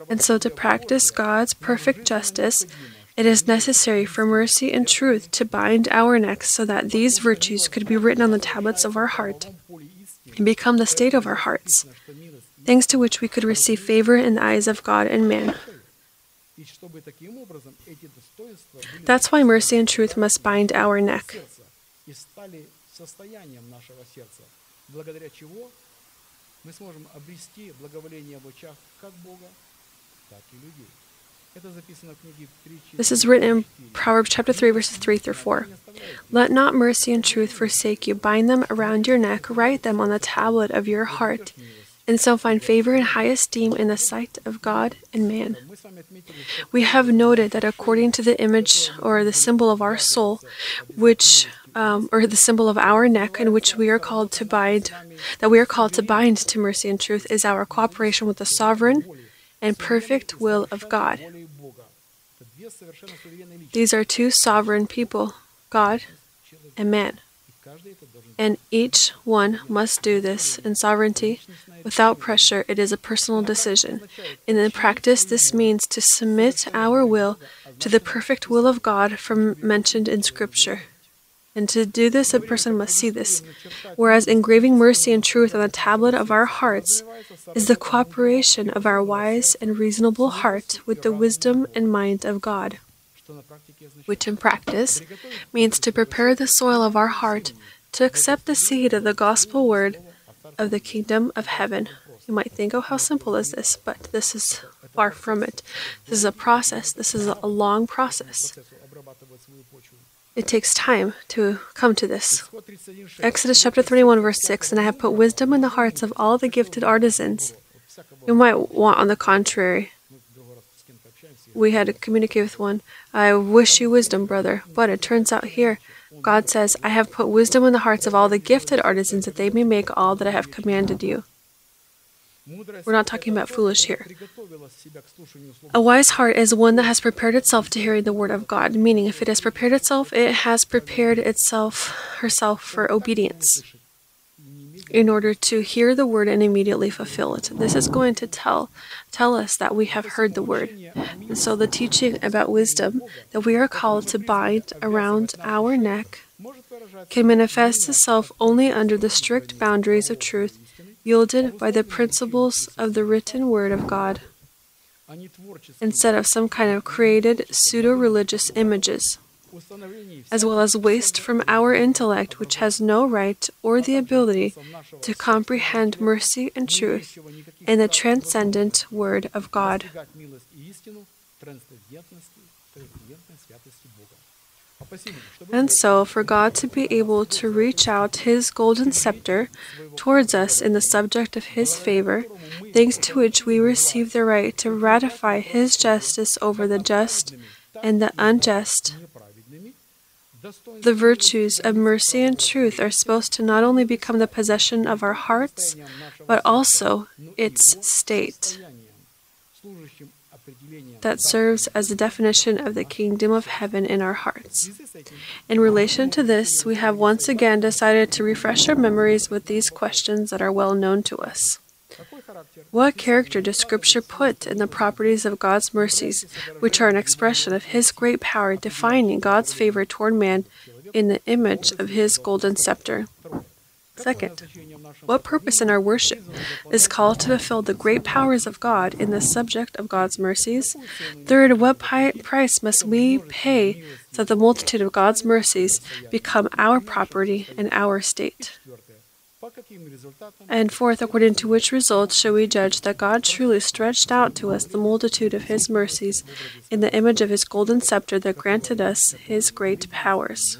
And so, to practice God's perfect justice, it is necessary for mercy and truth to bind our necks so that these virtues could be written on the tablets of our heart and become the state of our hearts,
что милость
thanks to which we could receive favor in the eyes of God and man.
и чтобы таким образом эти достоинства были
That's why mercy and truth must bind our neck.
сердца и стали состоянием нашего сердца, благодаря чего мы сможем обрести благоволение в очах как Бога, так и людей.
This is written in Proverbs chapter 3, verses 3 through 4. Let not mercy and truth forsake you. Bind them around your neck, write them on the tablet of your heart, and so find favor and high esteem in the sight of God and man. We have noted that according to the image or the symbol of our soul, which um, or the symbol of our neck in which we are called to bind, that we are called to bind to mercy and truth, is our cooperation with the sovereign and perfect will of God. These are two sovereign people, God and man. And each one must do this in sovereignty without pressure. It is a personal decision. In the practice, this means to submit our will to the perfect will of God from mentioned in Scripture. And to do this, a person must see this. Whereas engraving mercy and truth on the tablet of our hearts is the cooperation of our wise and reasonable heart with the wisdom and mind of God, which in practice means to prepare the soil of our heart to accept the seed of the gospel word of the kingdom of heaven. You might think, oh, how simple is this? But this is far from it. This is a process, this is a long process. It takes time to come to this. Exodus chapter 31, verse 6 And I have put wisdom in the hearts of all the gifted artisans. You might want, on the contrary, we had to communicate with one, I wish you wisdom, brother. But it turns out here, God says, I have put wisdom in the hearts of all the gifted artisans that they may make all that I have commanded you. We're not talking about foolish here. A wise heart is one that has prepared itself to hearing the word of God, meaning if it has prepared itself, it has prepared itself herself for obedience in order to hear the word and immediately fulfill it. This is going to tell tell us that we have heard the word. And so the teaching about wisdom that we are called to bind around our neck can manifest itself only under the strict boundaries of truth yielded by the principles of the written Word of God, instead of some kind of created pseudo religious images, as well as waste from our intellect, which has no right or the ability to comprehend mercy and truth in the transcendent Word of God. And so, for God to be able to reach out His golden scepter towards us in the subject of His favor, thanks to which we receive the right to ratify His justice over the just and the unjust, the virtues of mercy and truth are supposed to not only become the possession of our hearts, but also its state that serves as the definition of the kingdom of heaven in our hearts. In relation to this, we have once again decided to refresh our memories with these questions that are well known to us. What character does Scripture put in the properties of God's mercies, which are an expression of His great power, defining God's favor toward man in the image of His golden scepter? Second, what purpose in our worship is called to fulfill the great powers of God in the subject of God's mercies? Third, what pi- price must we pay that the multitude of God's mercies become our property and our state? And fourth, according to which results shall we judge that God truly stretched out to us the multitude of his mercies in the image of his golden scepter that granted us his great powers?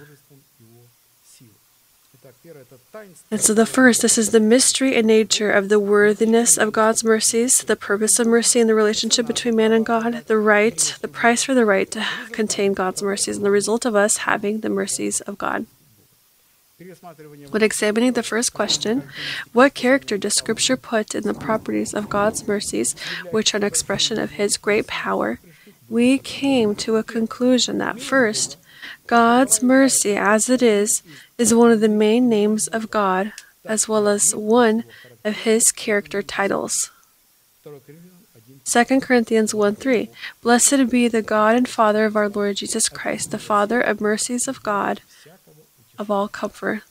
And so, the first, this is the mystery and nature of the worthiness of God's mercies, the purpose of mercy in the relationship between man and God, the right, the price for the right to contain God's mercies, and the result of us having the mercies of God. When examining the first question, what character does Scripture put in the properties of God's mercies, which are an expression of His great power? We came to a conclusion that first, God's mercy as it is, is one of the main names of God, as well as one of His character titles. 2 Corinthians 1 3 Blessed be the God and Father of our Lord Jesus Christ, the Father of mercies of God of all comfort.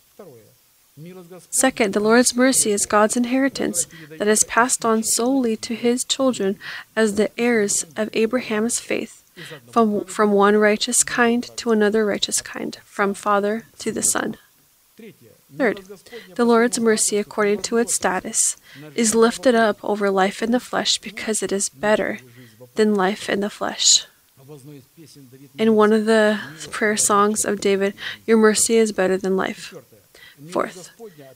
Second, the Lord's mercy is God's inheritance that is passed on solely to his children as the heirs of Abraham's faith, from, from one righteous kind to another righteous kind, from Father to the Son. Third, the Lord's mercy, according to its status, is lifted up over life in the flesh because it is better than life in the flesh. In one of the prayer songs of David, Your mercy is better than life. Fourth,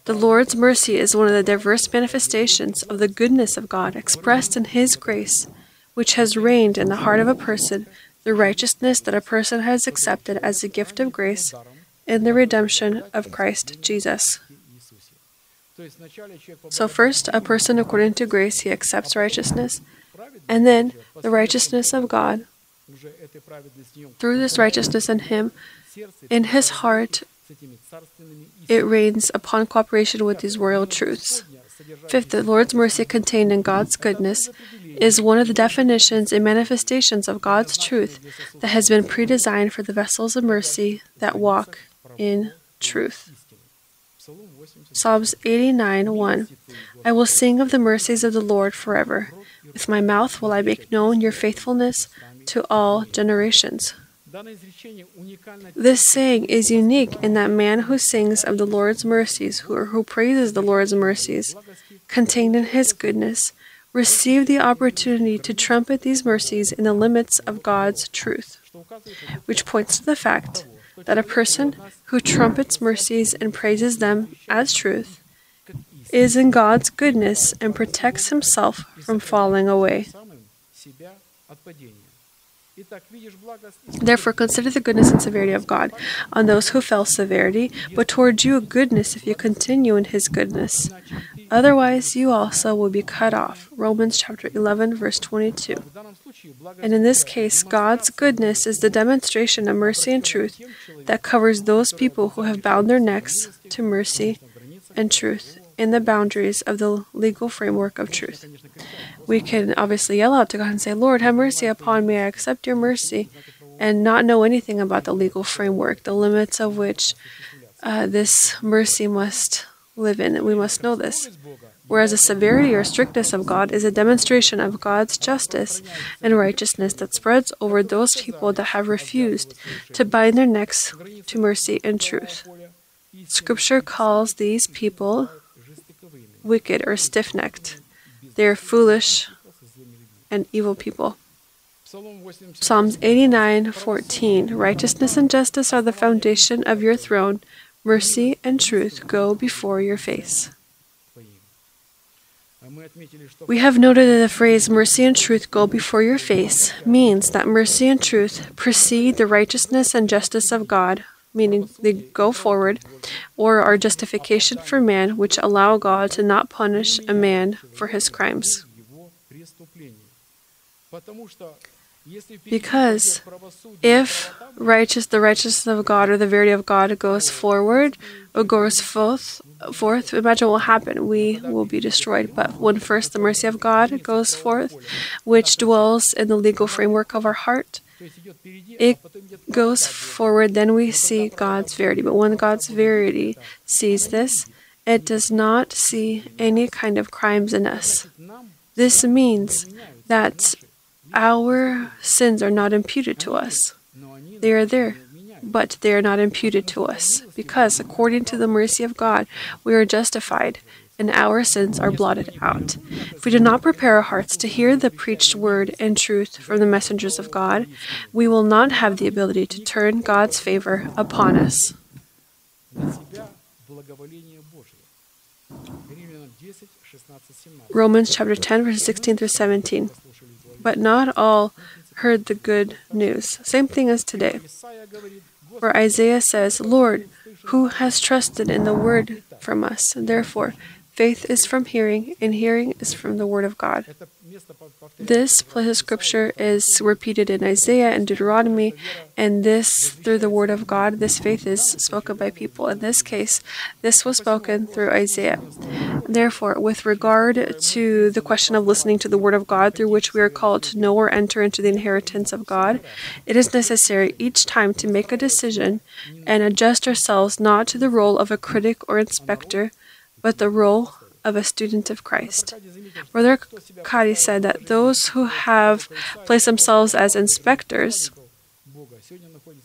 the Lord's mercy is one of the diverse manifestations of the goodness of God expressed in His grace, which has reigned in the heart of a person, the righteousness that a person has accepted as a gift of grace in the redemption of Christ Jesus. So, first, a person according to grace, he accepts righteousness, and then the righteousness of God. Through this righteousness in him, in his heart, it reigns upon cooperation with these royal truths. Fifth, the Lord's mercy contained in God's goodness is one of the definitions and manifestations of God's truth that has been predesigned for the vessels of mercy that walk in truth. Psalms 89 1 I will sing of the mercies of the Lord forever. With my mouth will I make known your faithfulness to all generations. This saying is unique in that man who sings of the Lord's mercies, who, or who praises the Lord's mercies, contained in his goodness, receive the opportunity to trumpet these mercies in the limits of God's truth, which points to the fact that a person who trumpets mercies and praises them as truth is in God's goodness and protects himself from falling away. Therefore, consider the goodness and severity of God on those who fell severity, but toward you a goodness if you continue in his goodness. Otherwise, you also will be cut off. Romans chapter 11, verse 22. And in this case, God's goodness is the demonstration of mercy and truth that covers those people who have bound their necks to mercy and truth in the boundaries of the legal framework of truth. We can obviously yell out to God and say, Lord, have mercy upon me. I accept your mercy, and not know anything about the legal framework, the limits of which uh, this mercy must live in. We must know this. Whereas the severity or strictness of God is a demonstration of God's justice and righteousness that spreads over those people that have refused to bind their necks to mercy and truth. Scripture calls these people wicked or stiff necked. They are foolish and evil people. Psalms 89:14 Righteousness and justice are the foundation of your throne. Mercy and truth go before your face. We have noted that the phrase mercy and truth go before your face means that mercy and truth precede the righteousness and justice of God, meaning they go forward, or are justification for man, which allow God to not punish a man for his crimes. Because if righteous, the righteousness of God or the verity of God goes forward or goes forth, forth, imagine what will happen. We will be destroyed. But when first the mercy of God goes forth, which dwells in the legal framework of our heart, it goes forward, then we see God's verity. But when God's verity sees this, it does not see any kind of crimes in us. This means that our sins are not imputed to us. They are there, but they are not imputed to us, because according to the mercy of God, we are justified and our sins are blotted out. If we do not prepare our hearts to hear the preached word and truth from the messengers of God, we will not have the ability to turn God's favor upon us. Romans chapter 10, verses 16 through 17. But not all heard the good news. Same thing as today. For Isaiah says, Lord, who has trusted in the word from us? Therefore, faith is from hearing, and hearing is from the word of God. This place of scripture is repeated in Isaiah and Deuteronomy, and this, through the word of God, this faith is spoken by people. In this case, this was spoken through Isaiah. Therefore, with regard to the question of listening to the word of God through which we are called to know or enter into the inheritance of God, it is necessary each time to make a decision and adjust ourselves not to the role of a critic or inspector, but the role of a student of Christ. Brother Kari said that those who have placed themselves as inspectors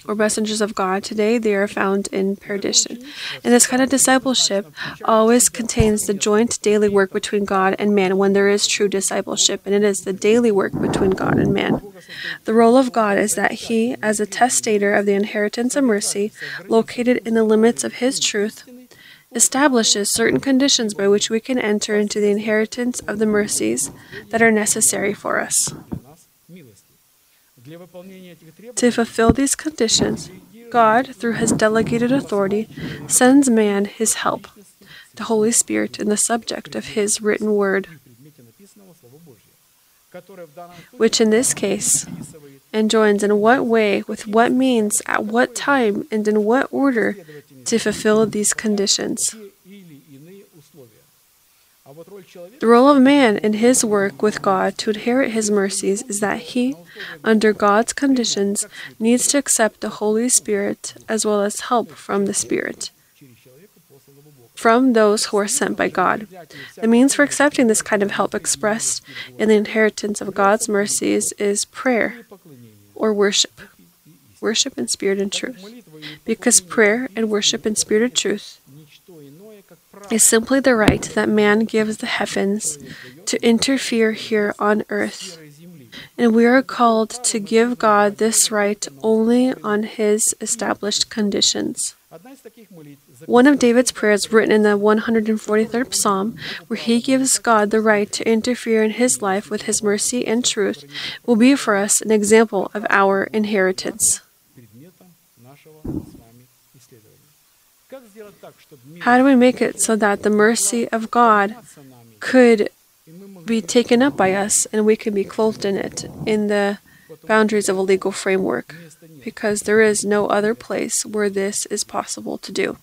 or messengers of God today, they are found in perdition. And this kind of discipleship always contains the joint daily work between God and man when there is true discipleship, and it is the daily work between God and man. The role of God is that He, as a testator of the inheritance of mercy, located in the limits of His truth, establishes certain conditions by which we can enter into the inheritance of the mercies that are necessary for us. To fulfill these conditions, God, through his delegated authority, sends man his help, the Holy Spirit, in the subject of his written word, which in this case
and
joins in what way, with what means, at what time, and in what order to fulfill these conditions. The role of man in his work with God to inherit his mercies is that he, under God's conditions, needs to accept the Holy Spirit as well as help from the Spirit, from those who are sent by God. The means for accepting this kind of help expressed in the inheritance of God's mercies is prayer or worship. Worship in spirit and truth. Because prayer and worship in spirit and truth is simply the right that man gives the heavens to interfere here on earth. And we are called to give God this right only on His established conditions one of David's prayers written in the 143rd Psalm, where he gives God the right to interfere in his life with his mercy and truth, will be for us an example of our inheritance. How do we make it so that the mercy of God could be taken up by us and we can be clothed in it in the boundaries of a legal framework? Because there is no other place where this is possible to do.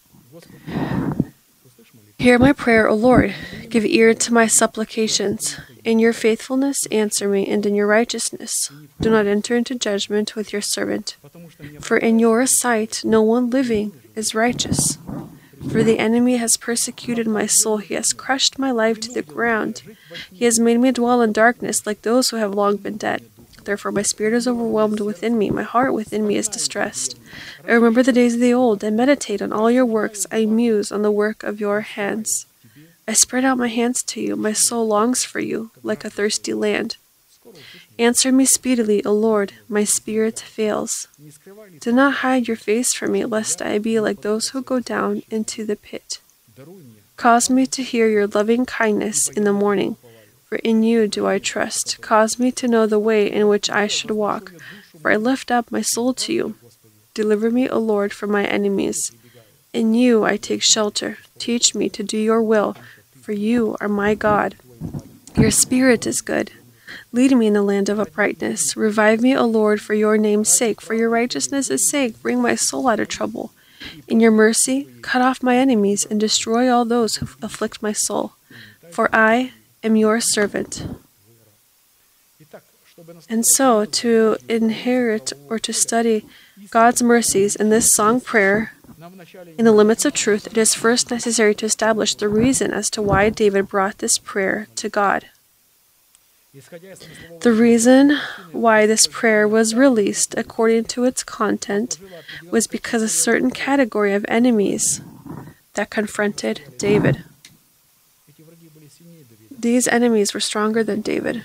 Hear my prayer, O Lord. Give ear to my supplications. In your faithfulness, answer me, and in your righteousness. Do not enter into judgment with your servant. For in your sight, no one living is righteous. For the enemy has persecuted my soul, he has crushed my life to the ground. He has made me dwell in darkness like those who have long been dead. Therefore, my spirit is overwhelmed within me, my heart within me is distressed. I remember the days of the old, and meditate on all your works. I muse on the work of your hands. I spread out my hands to you, my soul longs for you, like a thirsty land. Answer me speedily, O Lord, my spirit fails. Do not hide your face from me, lest I be like those who go down into the pit. Cause me to hear your loving kindness in the morning, for in you do I trust. Cause me to know the way in which I should walk, for I lift up my soul to you. Deliver me, O Lord, from my enemies. In you I take shelter. Teach me to do your will, for you are my God. Your spirit is good. Lead me in the land of uprightness. Revive me, O Lord, for your name's sake. For your righteousness' sake, bring my soul out of trouble. In your mercy, cut off my enemies and destroy all those who afflict my soul. For I, am your servant. And so, to inherit or to study God's mercies in this song prayer, in the limits of truth, it is first necessary to establish the reason as to why David brought this prayer to God. The reason why this prayer was released according to its content was because a certain category of enemies that confronted David. These enemies were stronger than David.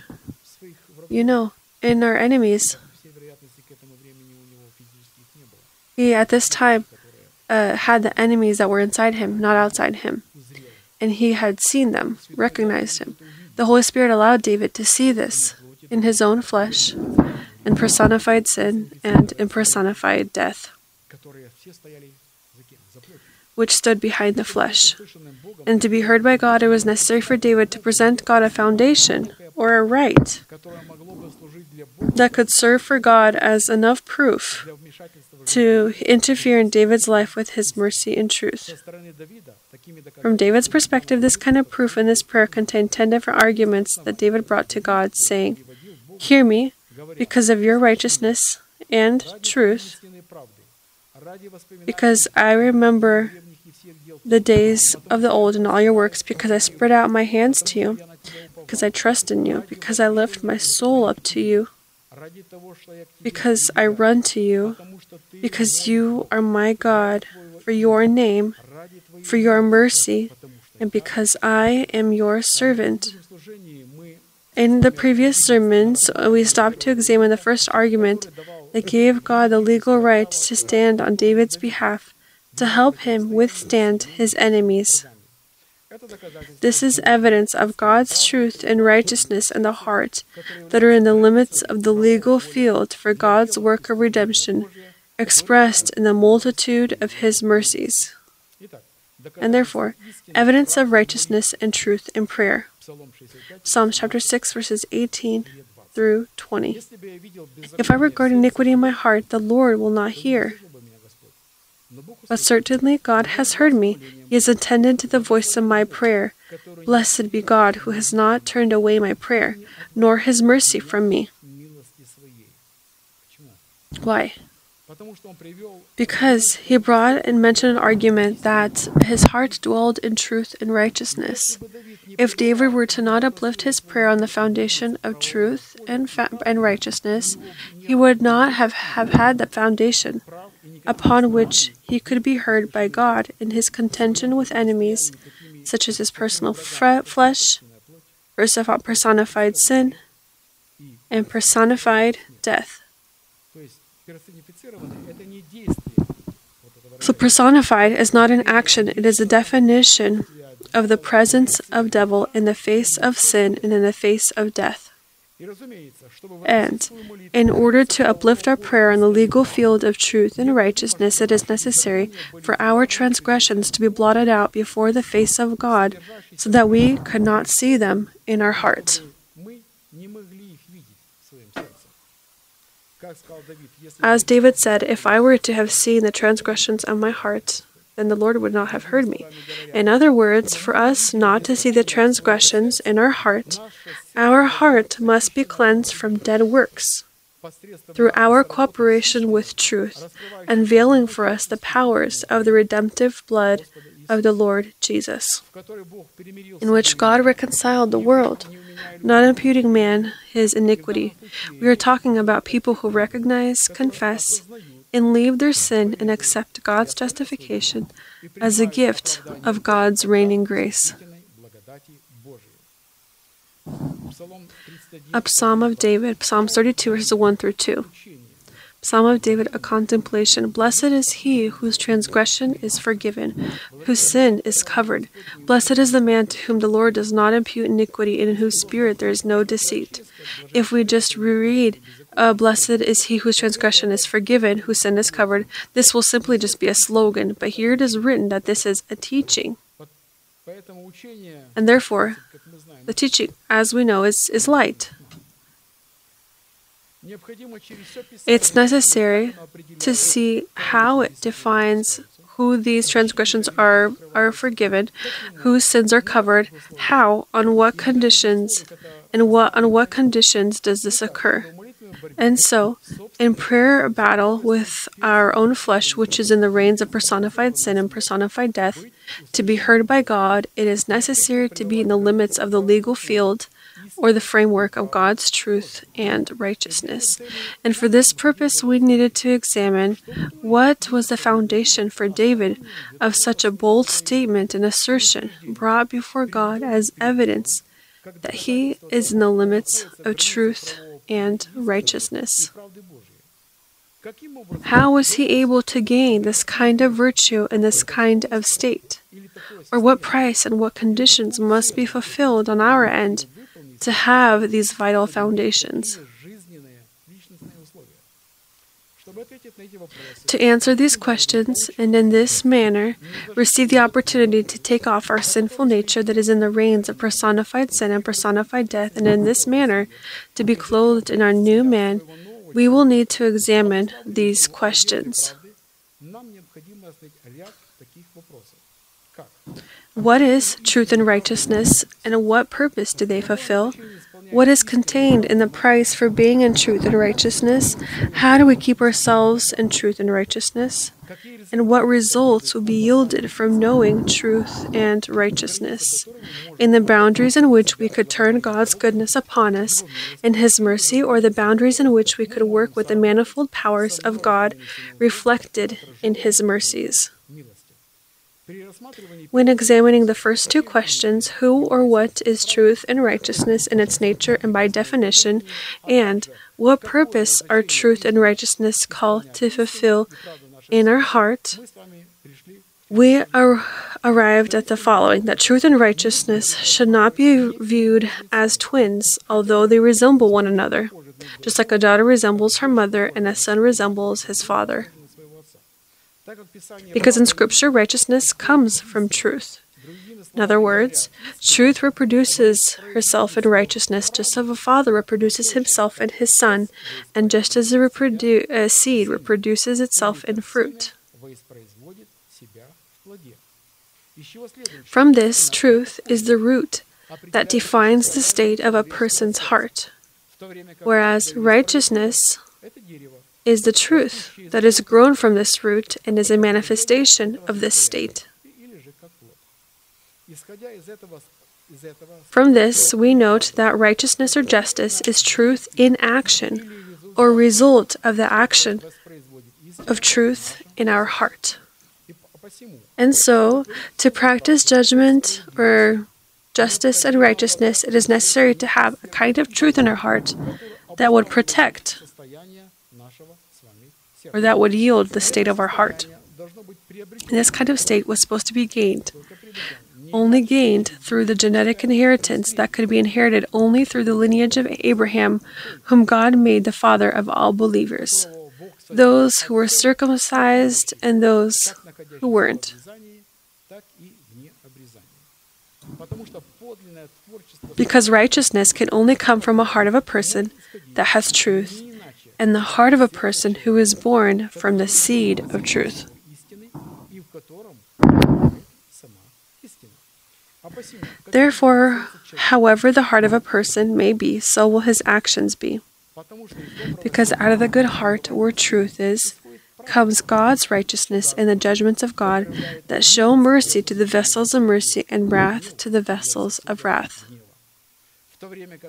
You know, in our enemies, he at this time uh, had the enemies that were inside him, not outside him. And he had seen them, recognized him. The Holy Spirit allowed David to see this in his own flesh, in personified sin and in personified death, which stood behind the flesh. And to be heard by God, it was necessary for David to present God a foundation or a right that could serve for God as enough proof to interfere in David's life with his mercy and truth. From David's perspective, this kind of proof in this prayer contained ten different arguments that David brought to God, saying, Hear me, because of your righteousness and truth, because I remember the days of the old and all your works, because I spread out my hands to you, because I trust in you, because I lift my soul up to you, because I run to you, because you are my God, for your name, for your mercy, and because I am your servant. In the previous sermons, we stopped to examine the first argument that gave God the legal right to stand on David's behalf to help him withstand his enemies. This is evidence of God's truth and righteousness in the heart that are in the limits of the legal field for God's work of redemption, expressed in the multitude of His mercies. And therefore, evidence of righteousness and truth in prayer. Psalm chapter 6, verses 18 through 20. If I regard iniquity in my heart, the Lord will not hear. But certainly God has heard me. He has attended to the voice of my prayer. Blessed be God who has not turned away my prayer, nor his mercy from me. Why? Because he brought and mentioned an argument that his heart dwelled in truth and righteousness. If David were to not uplift his prayer on the foundation of truth and, fa- and righteousness, he would not have, have had the foundation upon which he could be heard by God in his contention with enemies, such as his personal flesh, personified sin, and personified death. So, personified is not an action, it is a definition of the presence of devil in the face of sin and in the face of death. And in order to uplift our prayer in the legal field of truth and righteousness, it is necessary for our transgressions to be blotted out before the face of God so that we could not see them in our hearts. As David said, If I were to have seen the transgressions of my heart, then the Lord would not have heard me. In other words, for us not to see the transgressions in our heart, our heart must be cleansed from dead works through our cooperation with truth, unveiling for us the powers of the redemptive blood of the Lord Jesus, in which God reconciled the world, not imputing man his iniquity. We are talking about people who recognize, confess, and leave their sin and accept God's justification as a gift of God's reigning grace. A Psalm of David, Psalm 32, verses 1 through 2. Psalm of David, a contemplation. Blessed is he whose transgression is forgiven, whose sin is covered. Blessed is the man to whom the Lord does not impute iniquity, and in whose spirit there is no deceit. If we just reread, uh, Blessed is he whose transgression is forgiven, whose sin is covered, this will simply just be a slogan, but here it is written that this is a teaching. And therefore, the teaching, as we know, is, is light. It's necessary to see how it defines who these transgressions are are forgiven, whose sins are covered, how, on what conditions, and what on what conditions does this occur. And so, in prayer battle with our own flesh, which is in the reins of personified sin and personified death, to be heard by God, it is necessary to be in the limits of the legal field or the framework of God's truth and righteousness. And for this purpose, we needed to examine what was the foundation for David of such a bold statement and assertion brought before God as evidence that he is in the limits of truth and righteousness. How was he able to gain this kind of virtue in this kind of state? Or what price and what conditions must be fulfilled on our end to have these vital foundations? To answer these questions and in this manner receive the opportunity to take off our sinful nature that is in the reins of personified sin and personified death, and in this manner to be clothed in our new man, we will need to examine these questions. What is truth and righteousness, and what purpose do they fulfill? What is contained in the price for being in truth and righteousness? How do we keep ourselves in truth and righteousness? And what results will be yielded from knowing truth and righteousness? In the boundaries in which we could turn God's goodness upon us in His mercy, or the boundaries in which we could work with the manifold powers of God reflected in His mercies. When examining the first two questions, who or what is truth and righteousness in its nature and by definition, and what purpose are truth and righteousness called to fulfill in our heart, we are arrived at the following that truth and righteousness should not be viewed as twins, although they resemble one another, just like a daughter resembles her mother and a son resembles his father. Because in Scripture, righteousness comes from truth. In other words, truth reproduces herself in righteousness, just as a father reproduces himself in his son, and just as a, reprodu- a seed reproduces itself in fruit. From this, truth is the root that defines the state of a person's heart, whereas righteousness is the truth that is grown from this root and is a manifestation of this state. From this, we note that righteousness or justice is truth in action or result of the action of truth in our heart. And so, to practice judgment or justice and righteousness, it is necessary to have a kind of truth in our heart that would protect or that would yield the state of our heart. And this kind of state was supposed to be gained, only gained through the genetic inheritance that could be inherited only through the lineage of Abraham, whom God made the father of all believers, those who were circumcised and those who weren't. Because righteousness can only come from a heart of a person that has truth and the heart of a person who is born from the seed of truth. Therefore, however the heart of a person may be, so will his actions be. Because out of the good heart, where truth is, comes God's righteousness and the judgments of God that show mercy to the vessels of mercy and wrath to the vessels of wrath.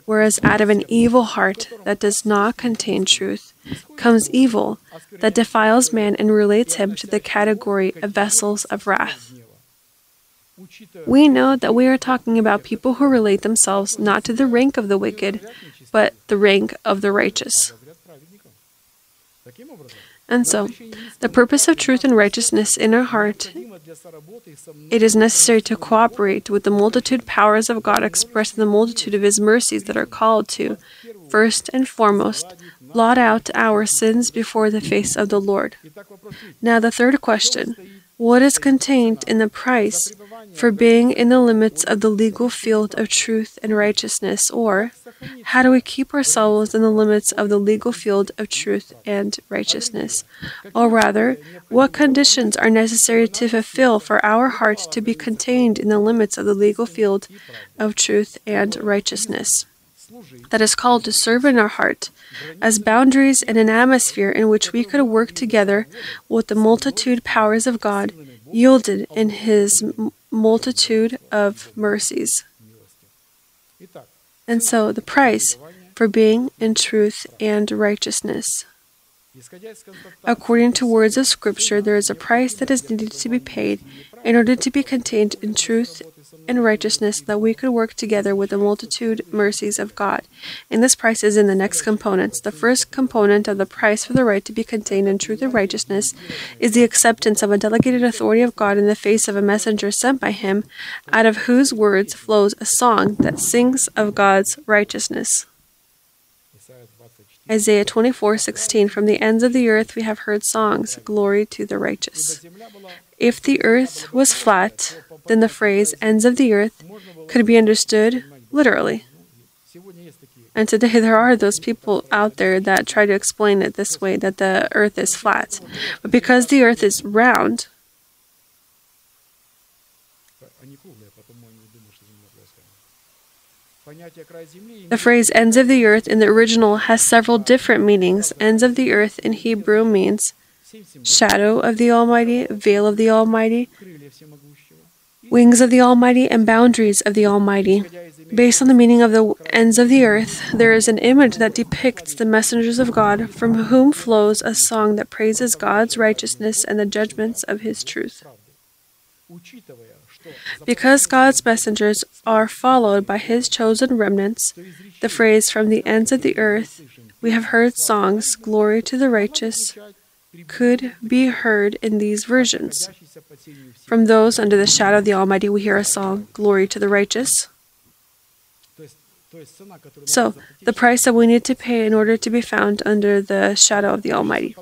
Whereas out of an evil heart that does not contain truth comes evil that defiles man and relates him to the category of vessels of wrath. We know that we are talking about people who relate themselves not to the rank of the wicked, but the rank of the righteous. And so, the purpose of truth and righteousness in our heart, it is necessary to cooperate with the multitude powers of God expressed in the multitude of His mercies that are called to, first and foremost, blot out our sins before the face of the Lord. Now, the third question what is contained in the price for being in the limits of the legal field of truth and righteousness? Or how do we keep ourselves in the limits of the legal field of truth and righteousness? Or rather, what conditions are necessary to fulfill for our heart to be contained in the limits of the legal field of truth and righteousness? that is called to serve in our heart, as boundaries and an atmosphere in which we could work together with the multitude powers of God yielded in His multitude of mercies. And so, the price for being in truth and righteousness. According to words of Scripture, there is a price that is needed to be paid in order to be contained in truth and righteousness that we could work together with the multitude mercies of God. And this price is in the next components. The first component of the price for the right to be contained in truth and righteousness is the acceptance of a delegated authority of God in the face of a messenger sent by him, out of whose words flows a song that sings of God's righteousness. Isaiah 24:16 From the ends of the earth we have heard songs, glory to the righteous. If the earth was flat, then the phrase ends of the earth could be understood literally. And today there are those people out there that try to explain it this way that the earth is flat. But because the earth is round, The phrase ends of the earth in the original has several different meanings. Ends of the earth in Hebrew means shadow of the Almighty, veil of the Almighty, wings of the Almighty, and boundaries of the Almighty. Based on the meaning of the ends of the earth, there is an image that depicts the messengers of God, from whom flows a song that praises God's righteousness and the judgments of His truth. Because God's messengers are followed by His chosen remnants, the phrase from the ends of the earth, we have heard songs, Glory to the righteous, could be heard in these versions. From those under the shadow of the Almighty, we hear a song, Glory to the Righteous. So, the price that we need to pay in order to be found under the shadow of the Almighty.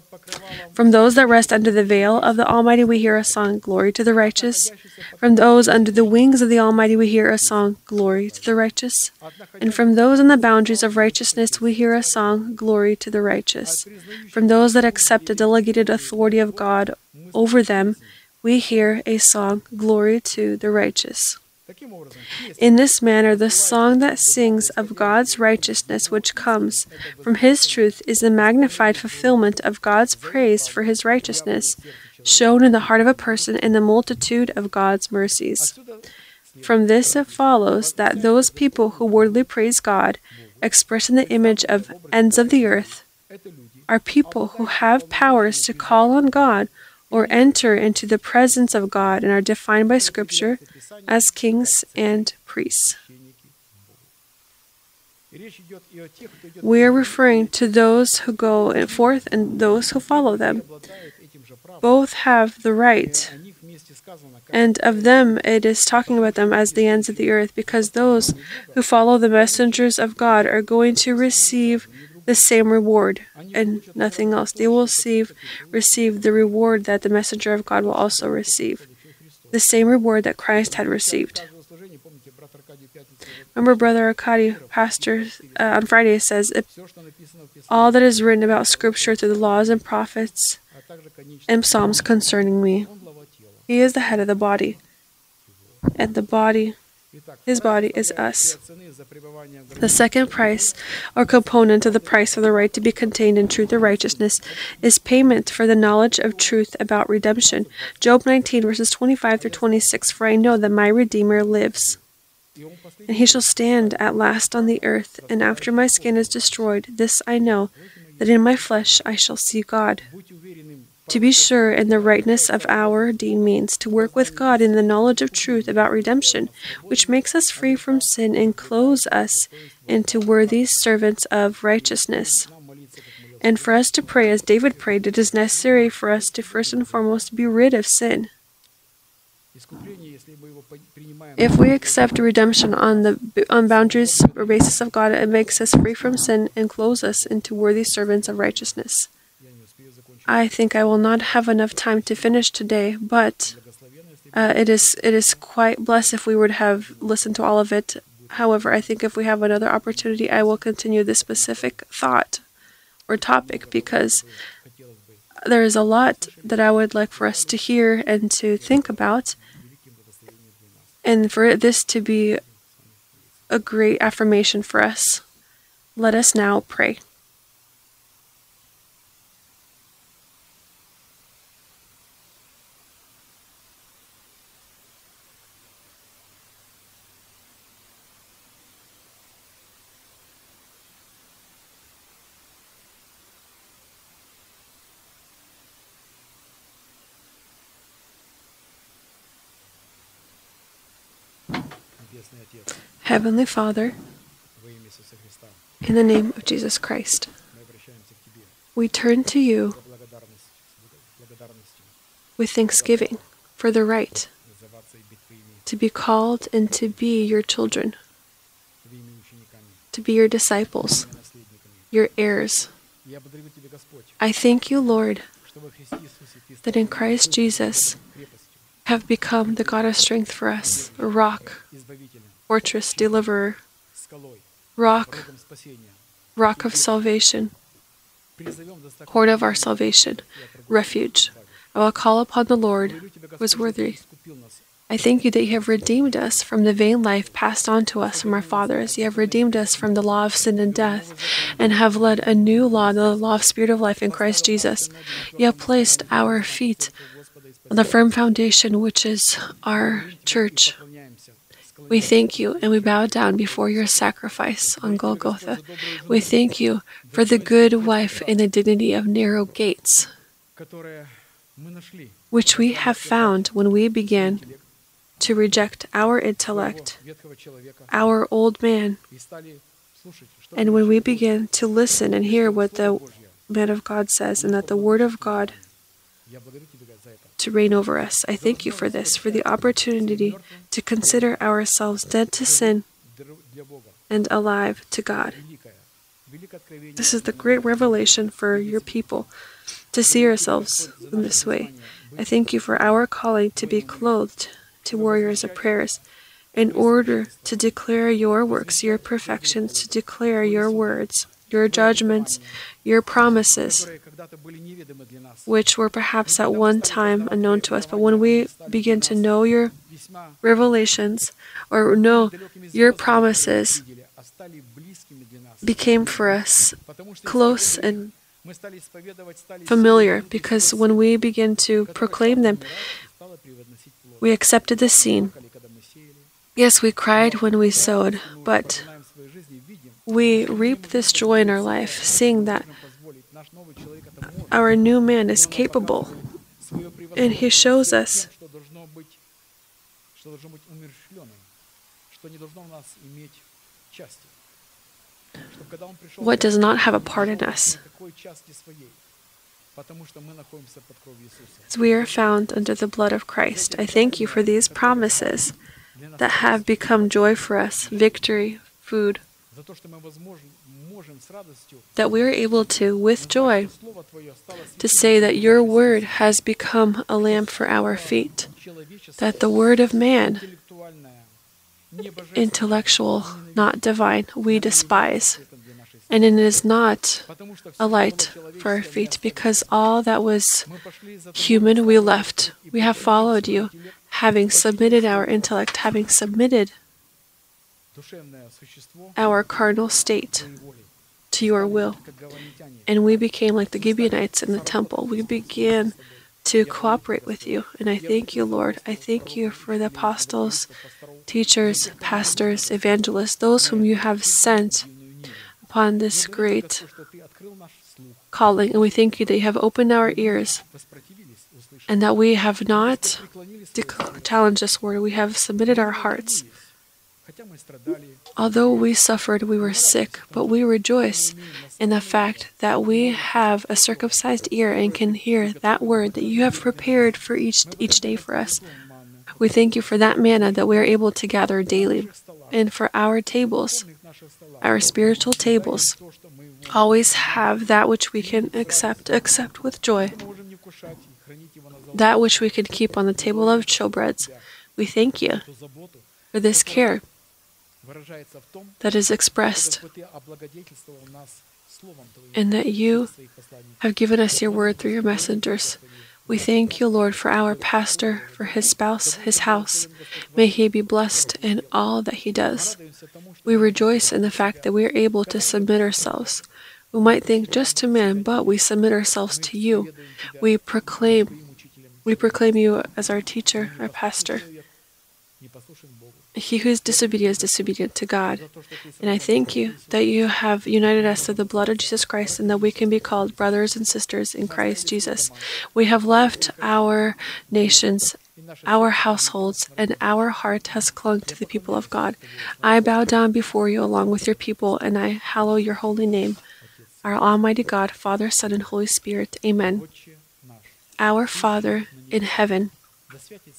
From those that rest under the veil of the Almighty, we hear a song, Glory to the Righteous. From those under the wings of the Almighty, we hear a song, Glory to the Righteous. And from those on the boundaries of righteousness, we hear a song, Glory to the Righteous. From those that accept the delegated authority of God over them, we hear a song, Glory to the Righteous. In this manner, the song that sings of God's righteousness which comes from His truth is the magnified fulfillment of God's praise for His righteousness, shown in the heart of a person in the multitude of God's mercies. From this it follows that those people who wordly praise God, expressing the image of ends of the earth, are people who have powers to call on God or enter into the presence of God and are defined by Scripture as kings and priests. We are referring to those who go forth and those who follow them. Both have the right, and of them it is talking about them as the ends of the earth, because those who follow the messengers of God are going to receive the same reward and nothing else. They will receive, receive the reward that the messenger of God will also receive the same reward that Christ had received. Remember, Brother Arkady, pastor, uh, on Friday says, All that is written about Scripture through the laws and prophets and Psalms concerning me. He is the head of the body, and the body his body is us. The second price, or component of the price of the right to be contained in truth or righteousness, is payment for the knowledge of truth about redemption. Job 19, verses 25 through 26 For I know that my Redeemer lives. And he shall stand at last on the earth, and after my skin is destroyed, this I know, that in my flesh I shall see God to be sure in the rightness of our deed means to work with God in the knowledge of truth about redemption, which makes us free from sin and clothes us into worthy servants of righteousness. And for us to pray as David prayed, it is necessary for us to first and foremost be rid of sin. If we accept redemption on the on boundaries or basis of God, it makes us free from sin and clothes us into worthy servants of righteousness. I think I will not have enough time to finish today, but uh, it is it is quite blessed if we would have listened to all of it. However, I think if we have another opportunity, I will continue this specific thought or topic because there is a lot that I would like for us to hear and to think about, and for this to be a great affirmation for us. Let us now pray. Heavenly Father, in the name of Jesus Christ, we turn to you with thanksgiving for the right to be called and to be your children, to be your disciples, your heirs. I thank you, Lord, that in Christ Jesus have become the God of strength for us, a rock, fortress deliverer, rock, rock of salvation, horn of our salvation, refuge. I will call upon the Lord,
who is
worthy. I thank you that you have redeemed us from the vain life passed on to us from our fathers. You have redeemed us from the law of sin and death, and have led a new law, the law of spirit of life in Christ Jesus. You have placed our feet on the firm foundation, which is our church, we thank you and we bow down before your sacrifice on Golgotha. We thank you for the good wife and the dignity of narrow gates, which we have found when we began to reject our intellect, our old man, and when we begin to listen and hear what the man of God says and that the word of God to reign over us. I thank you for this, for the opportunity to consider ourselves dead to sin and alive to God. This is the great revelation for your people to see ourselves in this way. I thank you for our calling to be clothed to warriors of prayers in order to declare your works, your perfections, to declare your words, your judgments, your promises, which were perhaps at one time unknown to us. But when we begin to know your revelations or know your promises, became for us close and familiar because when we begin to proclaim them, we accepted the scene. Yes, we cried when we sowed, but we reap this joy in our life, seeing that our new man is capable and he shows us what does not have a part in us. As we are found under the blood of Christ, I thank you for these promises that have become joy for us, victory, food, that we are able to, with joy, to say that your word has become a lamp for our feet, that the word of man, intellectual, not divine, we despise. And it is not a light for our feet, because all that was human we left. We have followed you, having submitted our intellect, having submitted our carnal state to your will. And we became like the Gibeonites in the temple. We began to cooperate with you. And I thank you, Lord. I thank you for the apostles, teachers, pastors, evangelists, those whom you have sent upon this great calling. And we thank you that you have opened our ears and that we have not challenged this word. We have submitted our hearts Although we suffered, we were sick, but we rejoice in the fact that we have a circumcised ear and can hear that word that you have prepared for each, each day for us. We thank you for that manna that we are able to gather daily and for our tables, our spiritual tables. Always have that which we can accept, accept with joy, that which we can keep on the table of showbreads. We thank you for this care that is expressed and that you have given us your word through your messengers. We thank you, Lord, for our pastor, for his spouse, his house. May he be blessed in all that he does. We rejoice in the fact that we are able to submit ourselves. We might think just to man, but we submit ourselves to you. We proclaim we proclaim you as our teacher, our pastor. He who is disobedient is disobedient to God. And I thank you that you have united us through the blood of Jesus Christ and that we can be called brothers and sisters in Christ Jesus. We have left our nations, our households, and our heart has clung to the people of God. I bow down before you along with your people, and I hallow your holy name. Our Almighty God, Father, Son, and Holy Spirit. Amen. Our Father in heaven,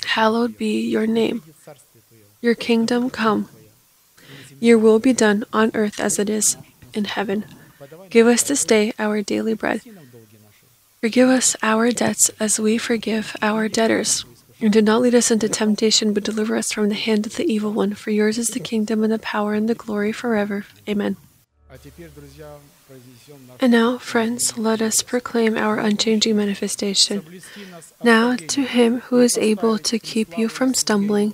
hallowed be your name. Your kingdom come. Your will be done on earth as it is in heaven. Give us this day our daily bread. Forgive us our debts as we forgive our debtors. And do not lead us into temptation, but deliver us from the hand of the evil one. For yours is the kingdom and the power and the glory forever. Amen. And now, friends, let us proclaim our unchanging manifestation. Now, to him who is able to keep you from stumbling